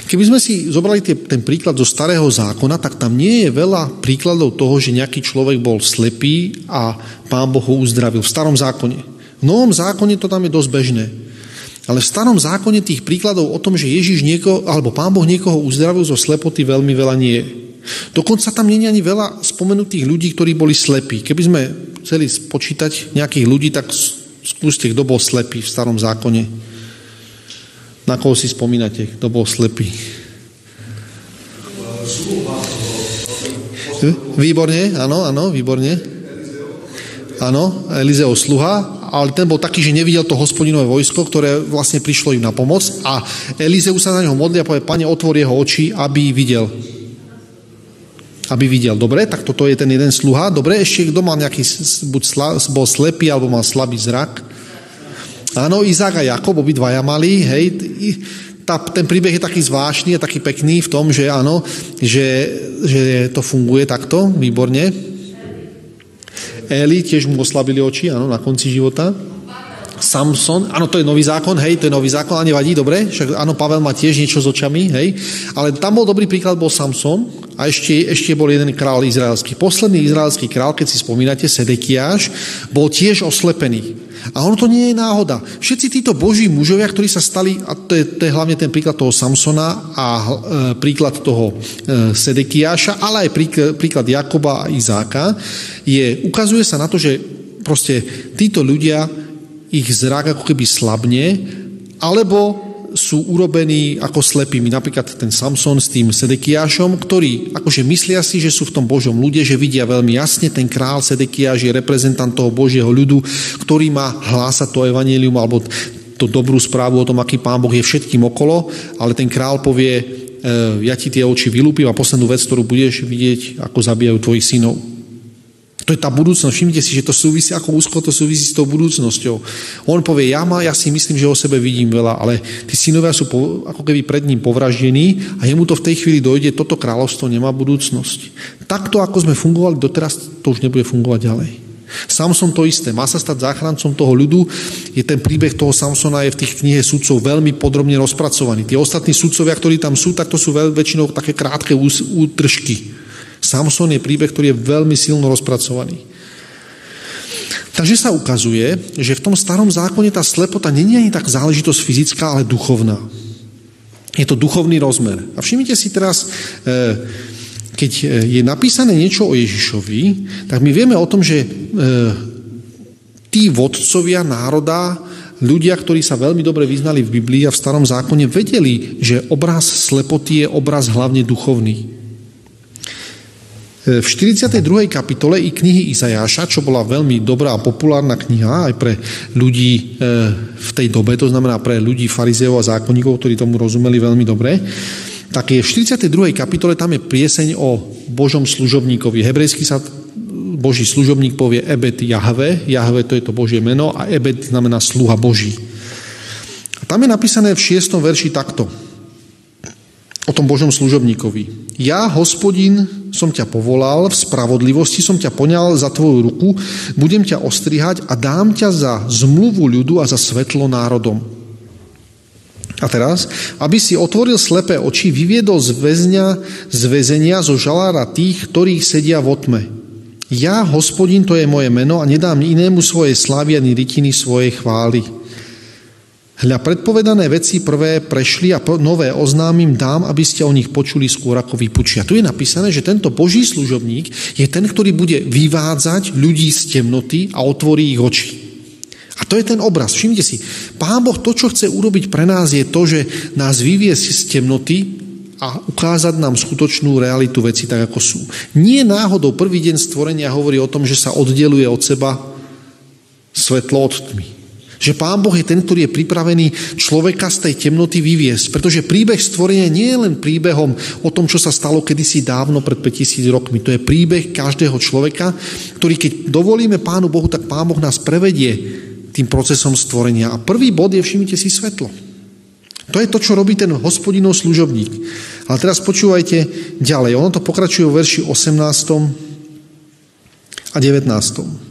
Keby sme si zobrali tie, ten príklad zo starého zákona, tak tam nie je veľa príkladov toho, že nejaký človek bol slepý a pán Boh ho uzdravil. V starom zákone. V novom zákone to tam je dosť bežné. Ale v starom zákone tých príkladov o tom, že Ježiš niekoho, alebo Pán Boh niekoho uzdravil zo slepoty, veľmi veľa nie je. Dokonca tam nie je ani veľa spomenutých ľudí, ktorí boli slepí. Keby sme chceli spočítať nejakých ľudí, tak skúste, kto bol slepý v starom zákone. Na koho si spomínate, kto bol slepý? Výborne, áno, áno, výborne. Áno, Elizeo sluha ale ten bol taký, že nevidel to hospodinové vojsko, ktoré vlastne prišlo im na pomoc a Elizeu sa na neho modlí a povie, pane, otvor jeho oči, aby videl. Aby videl. Dobre, tak toto je ten jeden sluha. Dobre, ešte kto mal nejaký, buď sla, bol slepý, alebo mal slabý zrak. Áno, Izák a Jakob, obidvaja mali, hej, tá, ten príbeh je taký zvláštny a taký pekný v tom, že áno, že, že to funguje takto, výborne. Eli, tiež mu oslabili oči, áno, na konci života. Samson, áno, to je nový zákon, hej, to je nový zákon, a nevadí, dobre, však áno, Pavel má tiež niečo s očami, hej, ale tam bol dobrý príklad, bol Samson a ešte, ešte bol jeden král izraelský. Posledný izraelský král, keď si spomínate, Sedekiáš, bol tiež oslepený. A ono to nie je náhoda. Všetci títo boží mužovia, ktorí sa stali, a to je, to je hlavne ten príklad toho Samsona a e, príklad toho e, Sedekiáša, ale aj príklad, príklad Jakoba a Izáka, je, ukazuje sa na to, že proste títo ľudia ich zrak ako keby slabne, alebo sú urobení ako slepými. Napríklad ten Samson s tým Sedekiášom, ktorí akože myslia si, že sú v tom Božom ľude, že vidia veľmi jasne, ten král Sedekiáš je reprezentant toho Božieho ľudu, ktorý má hlásať to evanílium alebo to dobrú správu o tom, aký pán Boh je všetkým okolo, ale ten král povie, e, ja ti tie oči vylúpim a poslednú vec, ktorú budeš vidieť, ako zabijajú tvojich synov. To je tá budúcnosť. Všimnite si, že to súvisí, ako úzko to súvisí s tou budúcnosťou. On povie, ja, ma, ja si myslím, že o sebe vidím veľa, ale tí synovia sú po, ako keby pred ním povraždení a jemu to v tej chvíli dojde, toto kráľovstvo nemá budúcnosť. Takto, ako sme fungovali doteraz, to už nebude fungovať ďalej. Samson to isté, má sa stať záchrancom toho ľudu, je ten príbeh toho Samsona je v tých knihe sudcov veľmi podrobne rozpracovaný. Tí ostatní sudcovia, ktorí tam sú, tak to sú väčšinou také krátke útržky. Samson je príbeh, ktorý je veľmi silno rozpracovaný. Takže sa ukazuje, že v tom starom zákone tá slepota není ani tak záležitosť fyzická, ale duchovná. Je to duchovný rozmer. A všimnite si teraz, e, keď je napísané niečo o Ježišovi, tak my vieme o tom, že e, tí vodcovia národa, ľudia, ktorí sa veľmi dobre vyznali v Biblii a v starom zákone, vedeli, že obraz slepoty je obraz hlavne duchovný. V 42. kapitole i knihy Izajáša, čo bola veľmi dobrá a populárna kniha aj pre ľudí e, v tej dobe, to znamená pre ľudí farizeov a zákonníkov, ktorí tomu rozumeli veľmi dobre, tak je v 42. kapitole tam je prieseň o Božom služobníkovi. Hebrejsky sa Boží služobník povie Ebet Jahve, Jahve to je to Božie meno a Ebet znamená sluha Boží. A tam je napísané v 6. verši takto o tom Božom služobníkovi. Ja, hospodin, som ťa povolal, v spravodlivosti som ťa poňal za tvoju ruku, budem ťa ostrihať a dám ťa za zmluvu ľudu a za svetlo národom. A teraz, aby si otvoril slepé oči, vyviedol z väzňa, z väzenia, zo žalára tých, ktorí sedia v otme. Ja, hospodin, to je moje meno a nedám inému svojej slávy ani rytiny svojej chvály. Hľa predpovedané veci prvé prešli a nové oznámim dám, aby ste o nich počuli skôr ako vypučia. Tu je napísané, že tento boží služobník je ten, ktorý bude vyvádzať ľudí z temnoty a otvorí ich oči. A to je ten obraz. Všimnite si, Pán Boh to, čo chce urobiť pre nás, je to, že nás vyvie z temnoty a ukázať nám skutočnú realitu veci tak, ako sú. Nie náhodou prvý deň stvorenia hovorí o tom, že sa oddeluje od seba svetlo od tmy. Že Pán Boh je ten, ktorý je pripravený človeka z tej temnoty vyviesť. Pretože príbeh stvorenia nie je len príbehom o tom, čo sa stalo kedysi dávno pred 5000 rokmi. To je príbeh každého človeka, ktorý keď dovolíme Pánu Bohu, tak Pán Boh nás prevedie tým procesom stvorenia. A prvý bod je, všimnite si, svetlo. To je to, čo robí ten hospodinov služobník. Ale teraz počúvajte ďalej. Ono to pokračuje v verši 18. a 19.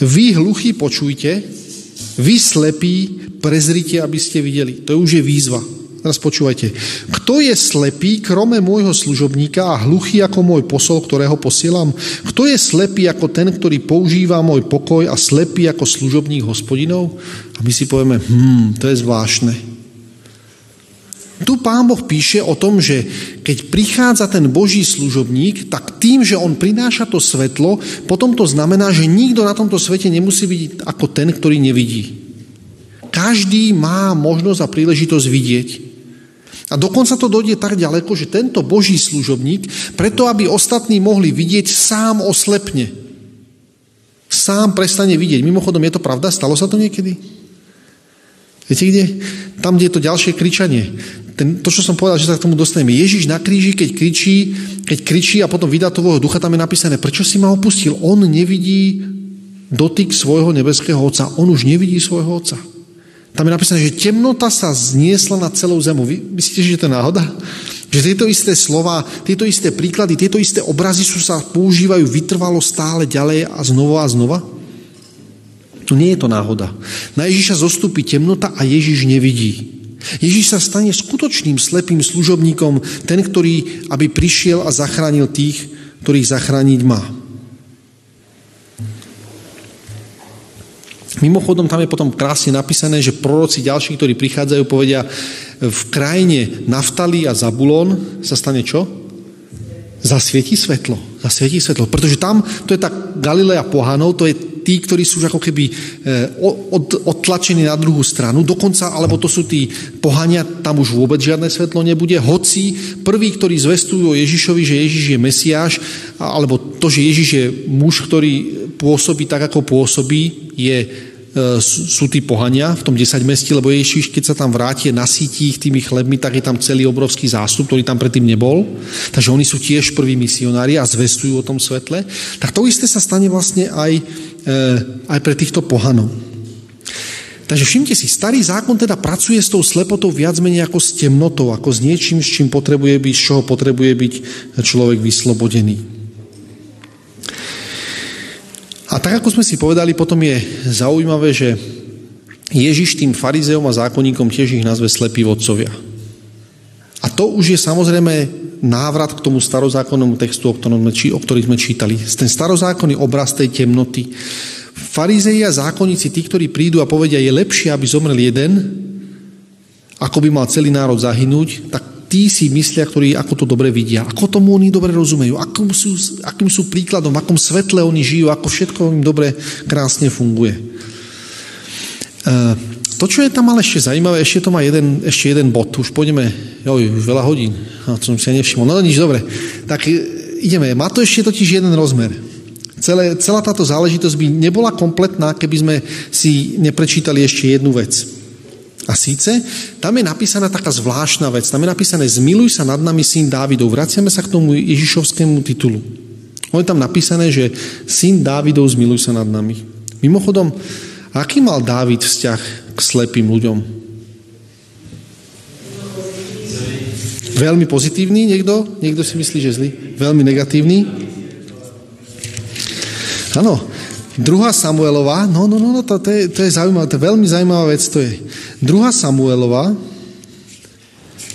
Vy hluchí počujte, vy slepí prezrite, aby ste videli. To už je výzva. Teraz počúvajte. Kto je slepý, krome môjho služobníka a hluchý ako môj posol, ktorého posielam? Kto je slepý ako ten, ktorý používa môj pokoj a slepý ako služobník hospodinov? A my si povieme, hm, to je zvláštne. Tu pán Boh píše o tom, že keď prichádza ten Boží služobník, tak tým, že on prináša to svetlo, potom to znamená, že nikto na tomto svete nemusí byť ako ten, ktorý nevidí. Každý má možnosť a príležitosť vidieť. A dokonca to dojde tak ďaleko, že tento Boží služobník, preto aby ostatní mohli vidieť, sám oslepne. Sám prestane vidieť. Mimochodom, je to pravda? Stalo sa to niekedy? Viete kde? Tam, kde je to ďalšie kričanie ten, to, čo som povedal, že sa k tomu dostaneme. Ježiš na kríži, keď kričí, keď kričí a potom vydá toho ducha, tam je napísané, prečo si ma opustil? On nevidí dotyk svojho nebeského Otca. On už nevidí svojho Otca. Tam je napísané, že temnota sa zniesla na celou zemu. Vy myslíte, že to je náhoda? Že tieto isté slova, tieto isté príklady, tieto isté obrazy sú sa používajú vytrvalo stále ďalej a znova a znova? To nie je to náhoda. Na Ježiša zostupí temnota a Ježiš nevidí. Ježíš sa stane skutočným slepým služobníkom, ten, ktorý aby prišiel a zachránil tých, ktorých zachrániť má. Mimochodom, tam je potom krásne napísané, že proroci ďalší, ktorí prichádzajú, povedia, v krajine Naftali a Zabulon sa stane čo? Zasvieti svetlo. Zasvieti svetlo. Pretože tam, to je tak Galilea pohanov, to je tí, ktorí sú ako keby e, od, odtlačení na druhú stranu, dokonca, alebo to sú tí pohania, tam už vôbec žiadne svetlo nebude, hoci prví, ktorí zvestujú o Ježišovi, že Ježiš je Mesiáš, alebo to, že Ježiš je muž, ktorý pôsobí tak, ako pôsobí, je sú tí pohania v tom 10 mesti, lebo Ježiš, keď sa tam vráti, nasíti ich tými chlebmi, tak je tam celý obrovský zástup, ktorý tam predtým nebol. Takže oni sú tiež prví misionári a zvestujú o tom svetle. Tak to isté sa stane vlastne aj, e, aj pre týchto pohanov. Takže všimte si, starý zákon teda pracuje s tou slepotou viac menej ako s temnotou, ako s niečím, s čím potrebuje byť, z čoho potrebuje byť človek vyslobodený. A tak, ako sme si povedali, potom je zaujímavé, že Ježiš tým farizeom a zákonníkom tiež ich nazve slepí vodcovia. A to už je samozrejme návrat k tomu starozákonnému textu, o ktorom sme, o ktorých sme čítali. Ten starozákonný obraz tej temnoty. Farizei a zákonníci, tí, ktorí prídu a povedia, je lepšie, aby zomrel jeden, ako by mal celý národ zahynúť, tak tí si myslia, ktorí ako to dobre vidia, ako tomu oni dobre rozumejú, akým sú, akým sú príkladom, v akom svetle oni žijú, ako všetko im dobre, krásne funguje. E, to, čo je tam ale ešte zaujímavé, ešte to má jeden, ešte jeden bod. Už pôjdeme, joj, už veľa hodín. A to som si nevšimol. No nič, dobre. Tak e, ideme. Má to ešte totiž jeden rozmer. Celé, celá táto záležitosť by nebola kompletná, keby sme si neprečítali ešte jednu vec. A síce, tam je napísaná taká zvláštna vec. Tam je napísané, zmiluj sa nad nami, syn Dávidov. Vraciame sa k tomu Ježišovskému titulu. On je tam napísané, že syn Dávidov, zmiluj sa nad nami. Mimochodom, aký mal Dávid vzťah k slepým ľuďom? Veľmi pozitívny niekto? Niekto si myslí, že zlý? Veľmi negatívny? Áno, Druhá Samuelová, no, no, no, no to, to, je, to je zaujímavé, to je veľmi zaujímavá vec, to je. Druhá Samuelová,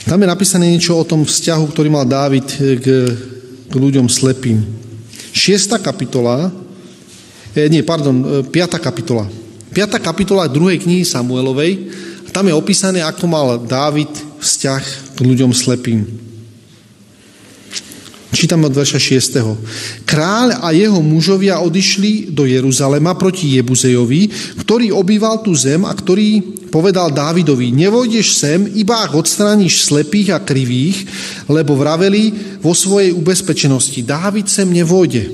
tam je napísané niečo o tom vzťahu, ktorý mal Dávid k, k ľuďom slepým. Šiesta kapitola, eh, nie, pardon, e, piata kapitola. Piata kapitola druhej knihy Samuelovej, tam je opísané, ako mal Dávid vzťah k ľuďom slepým. Čítame od verša 6. Kráľ a jeho mužovia odišli do Jeruzalema proti Jebuzejovi, ktorý obýval tú zem a ktorý povedal Dávidovi, nevojdeš sem, iba ak odstrániš slepých a krivých, lebo vraveli vo svojej ubezpečenosti, Dávid sem nevojde.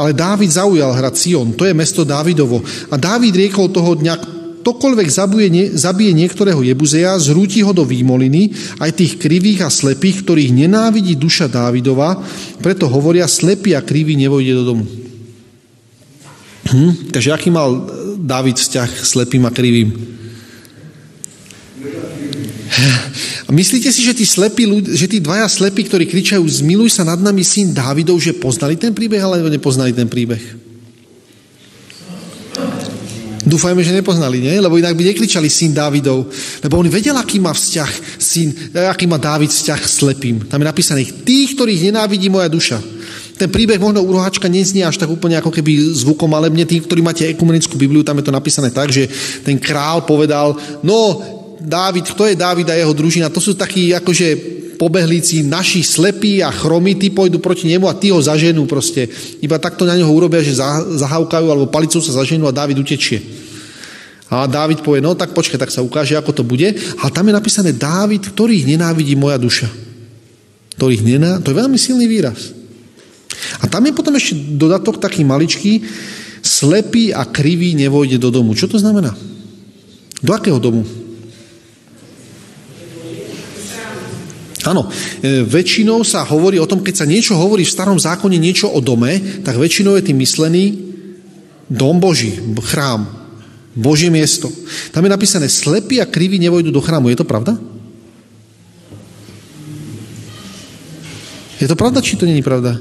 Ale Dávid zaujal hrad Sion, to je mesto Dávidovo. A Dávid riekol toho dňa, ktokoľvek zabije, nie, zabije niektorého Jebuzeja, zrúti ho do výmoliny, aj tých krivých a slepých, ktorých nenávidí duša Dávidova, preto hovoria, slepý a krivý nevojde do domu. Hm? Takže aký mal Dávid vzťah s slepým a krivým? A myslíte si, že tí, slepí, že tí dvaja slepí, ktorí kričajú, zmiluj sa nad nami syn Dávidov, že poznali ten príbeh, alebo nepoznali ten príbeh? Dúfajme, že nepoznali, nie? Lebo inak by nekričali syn Dávidov. Lebo on vedel, aký má vzťah syn, aký má Dávid vzťah s slepým. Tam je napísané, tých, ktorých nenávidí moja duša. Ten príbeh možno u roháčka neznie až tak úplne ako keby zvukom, ale mne tí, ktorí máte ekumenickú Bibliu, tam je to napísané tak, že ten král povedal, no Dávid, kto je Dávid a jeho družina, to sú takí akože pobehlíci, naši slepí a chromí, pôjdu proti nemu a tí ho zaženú proste. Iba takto na neho urobia, že zahávkajú alebo palicou sa zaženú a Dávid utečie. A Dávid povie, no tak počkaj, tak sa ukáže, ako to bude. A tam je napísané Dávid, ktorých nenávidí moja duša. Ktorých nená... To je veľmi silný výraz. A tam je potom ešte dodatok taký maličký, slepý a krivý nevojde do domu. Čo to znamená? Do akého domu? Áno, e, väčšinou sa hovorí o tom, keď sa niečo hovorí v starom zákone, niečo o dome, tak väčšinou je tým myslený dom Boží, chrám, Božie miesto. Tam je napísané, slepí a kriví nevojdu do chrámu. Je to pravda? Je to pravda, či to není pravda?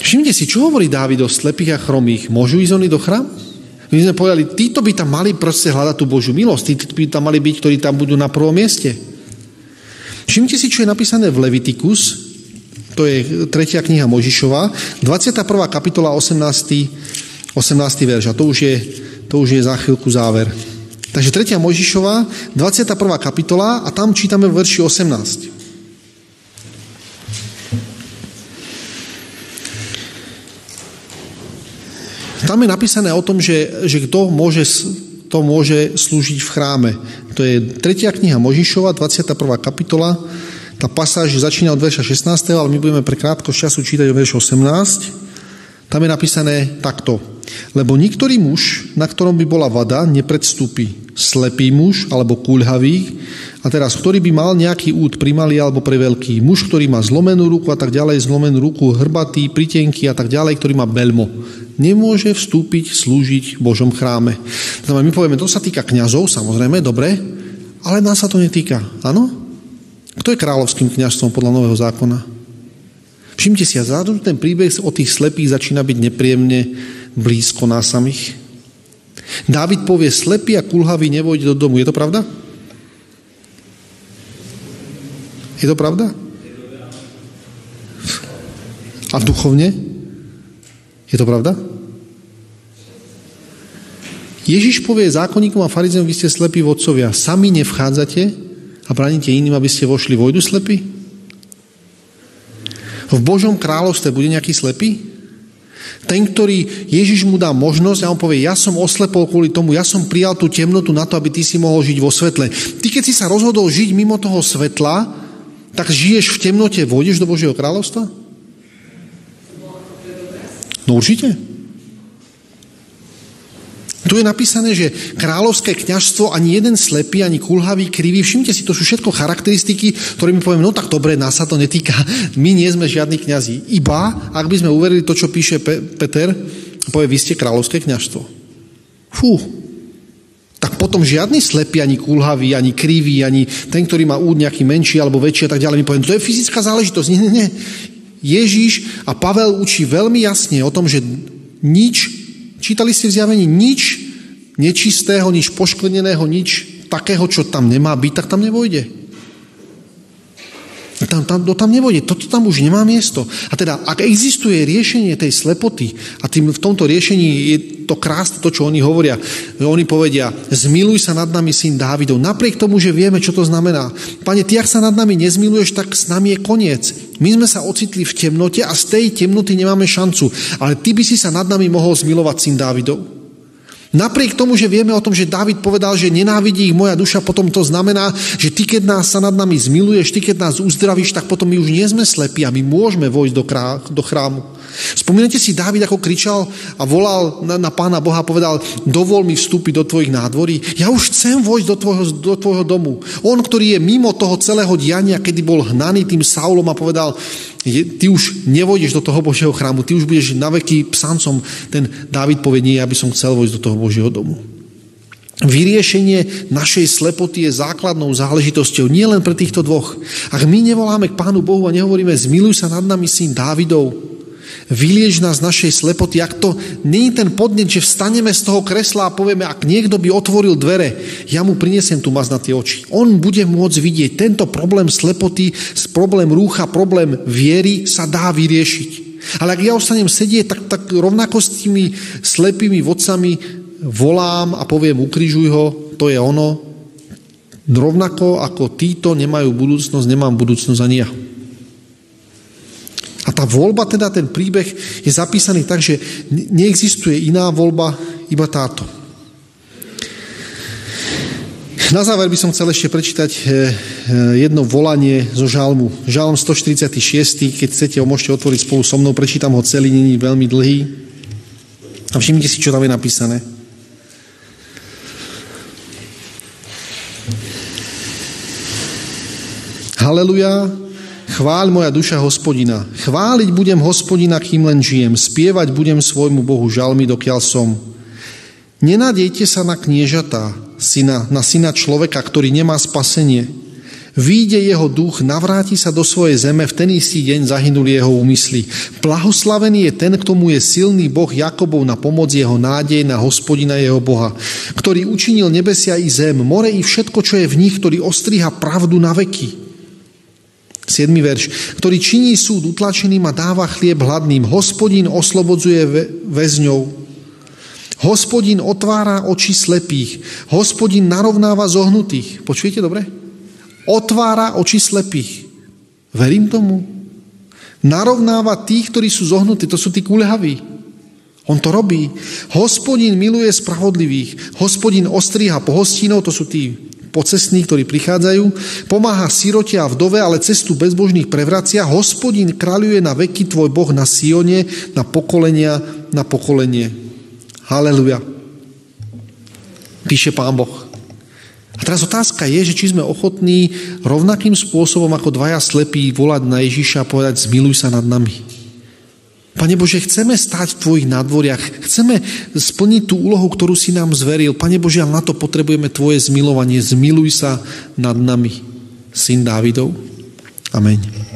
Všimnite si, čo hovorí Dávid o slepých a chromých. Môžu ísť oni do chrámu? My sme povedali, títo by tam mali proste hľadať tú Božiu milosť, títo by tam mali byť, ktorí tam budú na prvom mieste. Všimte si, čo je napísané v Levitikus, to je tretia kniha Možišova, 21. kapitola, 18. 18. verš, a to už je, to už je za chvíľku záver. Takže tretia Možišova, 21. kapitola a tam čítame verši 18. Tam je napísané o tom, že, že kto môže, to môže slúžiť v chráme. To je 3. kniha Možišova, 21. kapitola. Tá pasáž začína od verša 16, ale my budeme pre krátko času čítať o verš 18. Tam je napísané takto. Lebo niektorý muž, na ktorom by bola vada, nepredstúpi. Slepý muž alebo kúľhavý, a teraz, ktorý by mal nejaký út primalý alebo pre veľký. Muž, ktorý má zlomenú ruku a tak ďalej, zlomenú ruku, hrbatý, pritenky a tak ďalej, ktorý má belmo nemôže vstúpiť slúžiť v Božom chráme. Znamená, my povieme, to sa týka kňazov, samozrejme, dobre, ale nás sa to netýka. Áno? Kto je kráľovským kňazstvom podľa Nového zákona? Všimte si, a zároveň ten príbeh o tých slepých začína byť nepríjemne blízko nás samých. Dávid povie, slepý a kulhavý nevojde do domu. Je to pravda? Je to pravda? A duchovne? Je to pravda? Ježiš povie zákonníkom a farizejom, vy ste slepí vodcovia, sami nevchádzate a braníte iným, aby ste vošli. Vojdu slepí? V Božom kráľovstve bude nejaký slepý? Ten, ktorý Ježiš mu dá možnosť a on povie, ja som oslepol kvôli tomu, ja som prijal tú temnotu na to, aby ty si mohol žiť vo svetle. Ty, keď si sa rozhodol žiť mimo toho svetla, tak žiješ v temnote, vôjdeš do Božieho kráľovstva? No určite. Tu je napísané, že kráľovské kňažstvo ani jeden slepý, ani kulhavý, krivý, všimte si, to sú všetko charakteristiky, ktoré mi poviem, no tak dobre, nás sa to netýka, my nie sme žiadni kňazí. Iba, ak by sme uverili to, čo píše Pe- Peter, povie, vy ste kráľovské kňažstvo. Fú, tak potom žiadny slepý, ani kulhavý, ani krivý, ani ten, ktorý má úd nejaký menší alebo väčší a tak ďalej. Mi poviem, to je fyzická záležitosť. Nie, nie, nie. Ježíš a Pavel učí veľmi jasne o tom, že nič, čítali ste v zjavení, nič nečistého, nič poškvrneného, nič takého, čo tam nemá byť, tak tam nevojde. tam, tam, to tam nevojde, toto tam už nemá miesto. A teda, ak existuje riešenie tej slepoty, a tým v tomto riešení je to krásne, to, čo oni hovoria, oni povedia, zmiluj sa nad nami, syn Dávidov, napriek tomu, že vieme, čo to znamená. Pane, ty, ak sa nad nami nezmiluješ, tak s nami je koniec. My sme sa ocitli v temnote a z tej temnoty nemáme šancu. Ale ty by si sa nad nami mohol zmilovať, syn Dávidov. Napriek tomu, že vieme o tom, že David povedal, že nenávidí ich moja duša, potom to znamená, že ty, keď nás sa nad nami zmiluješ, ty, keď nás uzdravíš, tak potom my už nie sme slepí a my môžeme vojsť do, krá, do chrámu. Spomínate si, Dávid ako kričal a volal na, na pána Boha a povedal, dovol mi vstúpiť do tvojich nádvorí. Ja už chcem vojsť do tvojho, do tvojho domu. On, ktorý je mimo toho celého diania, kedy bol hnaný tým Saulom a povedal, ty už nevojdeš do toho Božieho chrámu, ty už budeš na veky psancom. Ten Dávid povie, nie, ja by som chcel vojsť do toho Božieho domu. Vyriešenie našej slepoty je základnou záležitosťou nielen pre týchto dvoch. Ak my nevoláme k Pánu Bohu a nehovoríme, zmiluj sa nad nami syn Dávidov, Vyliež nás z našej slepoty. Ak to je ten podnet, že vstaneme z toho kresla a povieme, ak niekto by otvoril dvere, ja mu prinesiem tu maz na tie oči. On bude môcť vidieť, tento problém slepoty, problém rúcha, problém viery sa dá vyriešiť. Ale ak ja ostanem sedieť, tak, tak rovnako s tými slepými vodcami volám a poviem, ukrižuj ho, to je ono. Rovnako ako títo nemajú budúcnosť, nemám budúcnosť ani ja. A tá voľba, teda ten príbeh je zapísaný tak, že neexistuje iná voľba, iba táto. Na záver by som chcel ešte prečítať eh, eh, jedno volanie zo žalmu. Žalm 146, keď chcete, ho môžete otvoriť spolu so mnou, prečítam ho celý, není veľmi dlhý. A všimnite si, čo tam je napísané. Haleluja, Chváľ moja duša hospodina. Chváliť budem hospodina, kým len žijem. Spievať budem svojmu Bohu žalmy, dokiaľ som. Nenadejte sa na kniežatá, syna, na syna človeka, ktorý nemá spasenie. Výjde jeho duch, navráti sa do svojej zeme, v ten istý deň zahynuli jeho úmysly. Blahoslavený je ten, k tomu je silný Boh Jakobov na pomoc jeho nádej na hospodina jeho Boha, ktorý učinil nebesia i zem, more i všetko, čo je v nich, ktorý ostriha pravdu na veky 7. verš. Ktorý činí súd utlačeným a dáva chlieb hladným. Hospodin oslobodzuje väzňov. Hospodin otvára oči slepých. Hospodin narovnáva zohnutých. Počujete dobre? Otvára oči slepých. Verím tomu. Narovnáva tých, ktorí sú zohnutí. To sú tí kulehaví. On to robí. Hospodin miluje spravodlivých. Hospodin ostriha pohostinov, to sú tí pocestní, ktorí prichádzajú, pomáha sirote a vdove, ale cestu bezbožných prevracia. Hospodin kráľuje na veky tvoj Boh na Sione, na pokolenia, na pokolenie. Haleluja. Píše pán Boh. A teraz otázka je, že či sme ochotní rovnakým spôsobom ako dvaja slepí volať na Ježiša a povedať zmiluj sa nad nami. Pane Bože, chceme stáť v Tvojich nádvoriach, chceme splniť tú úlohu, ktorú si nám zveril. Pane Bože, na to potrebujeme Tvoje zmilovanie. Zmiluj sa nad nami, syn Dávidov. Amen.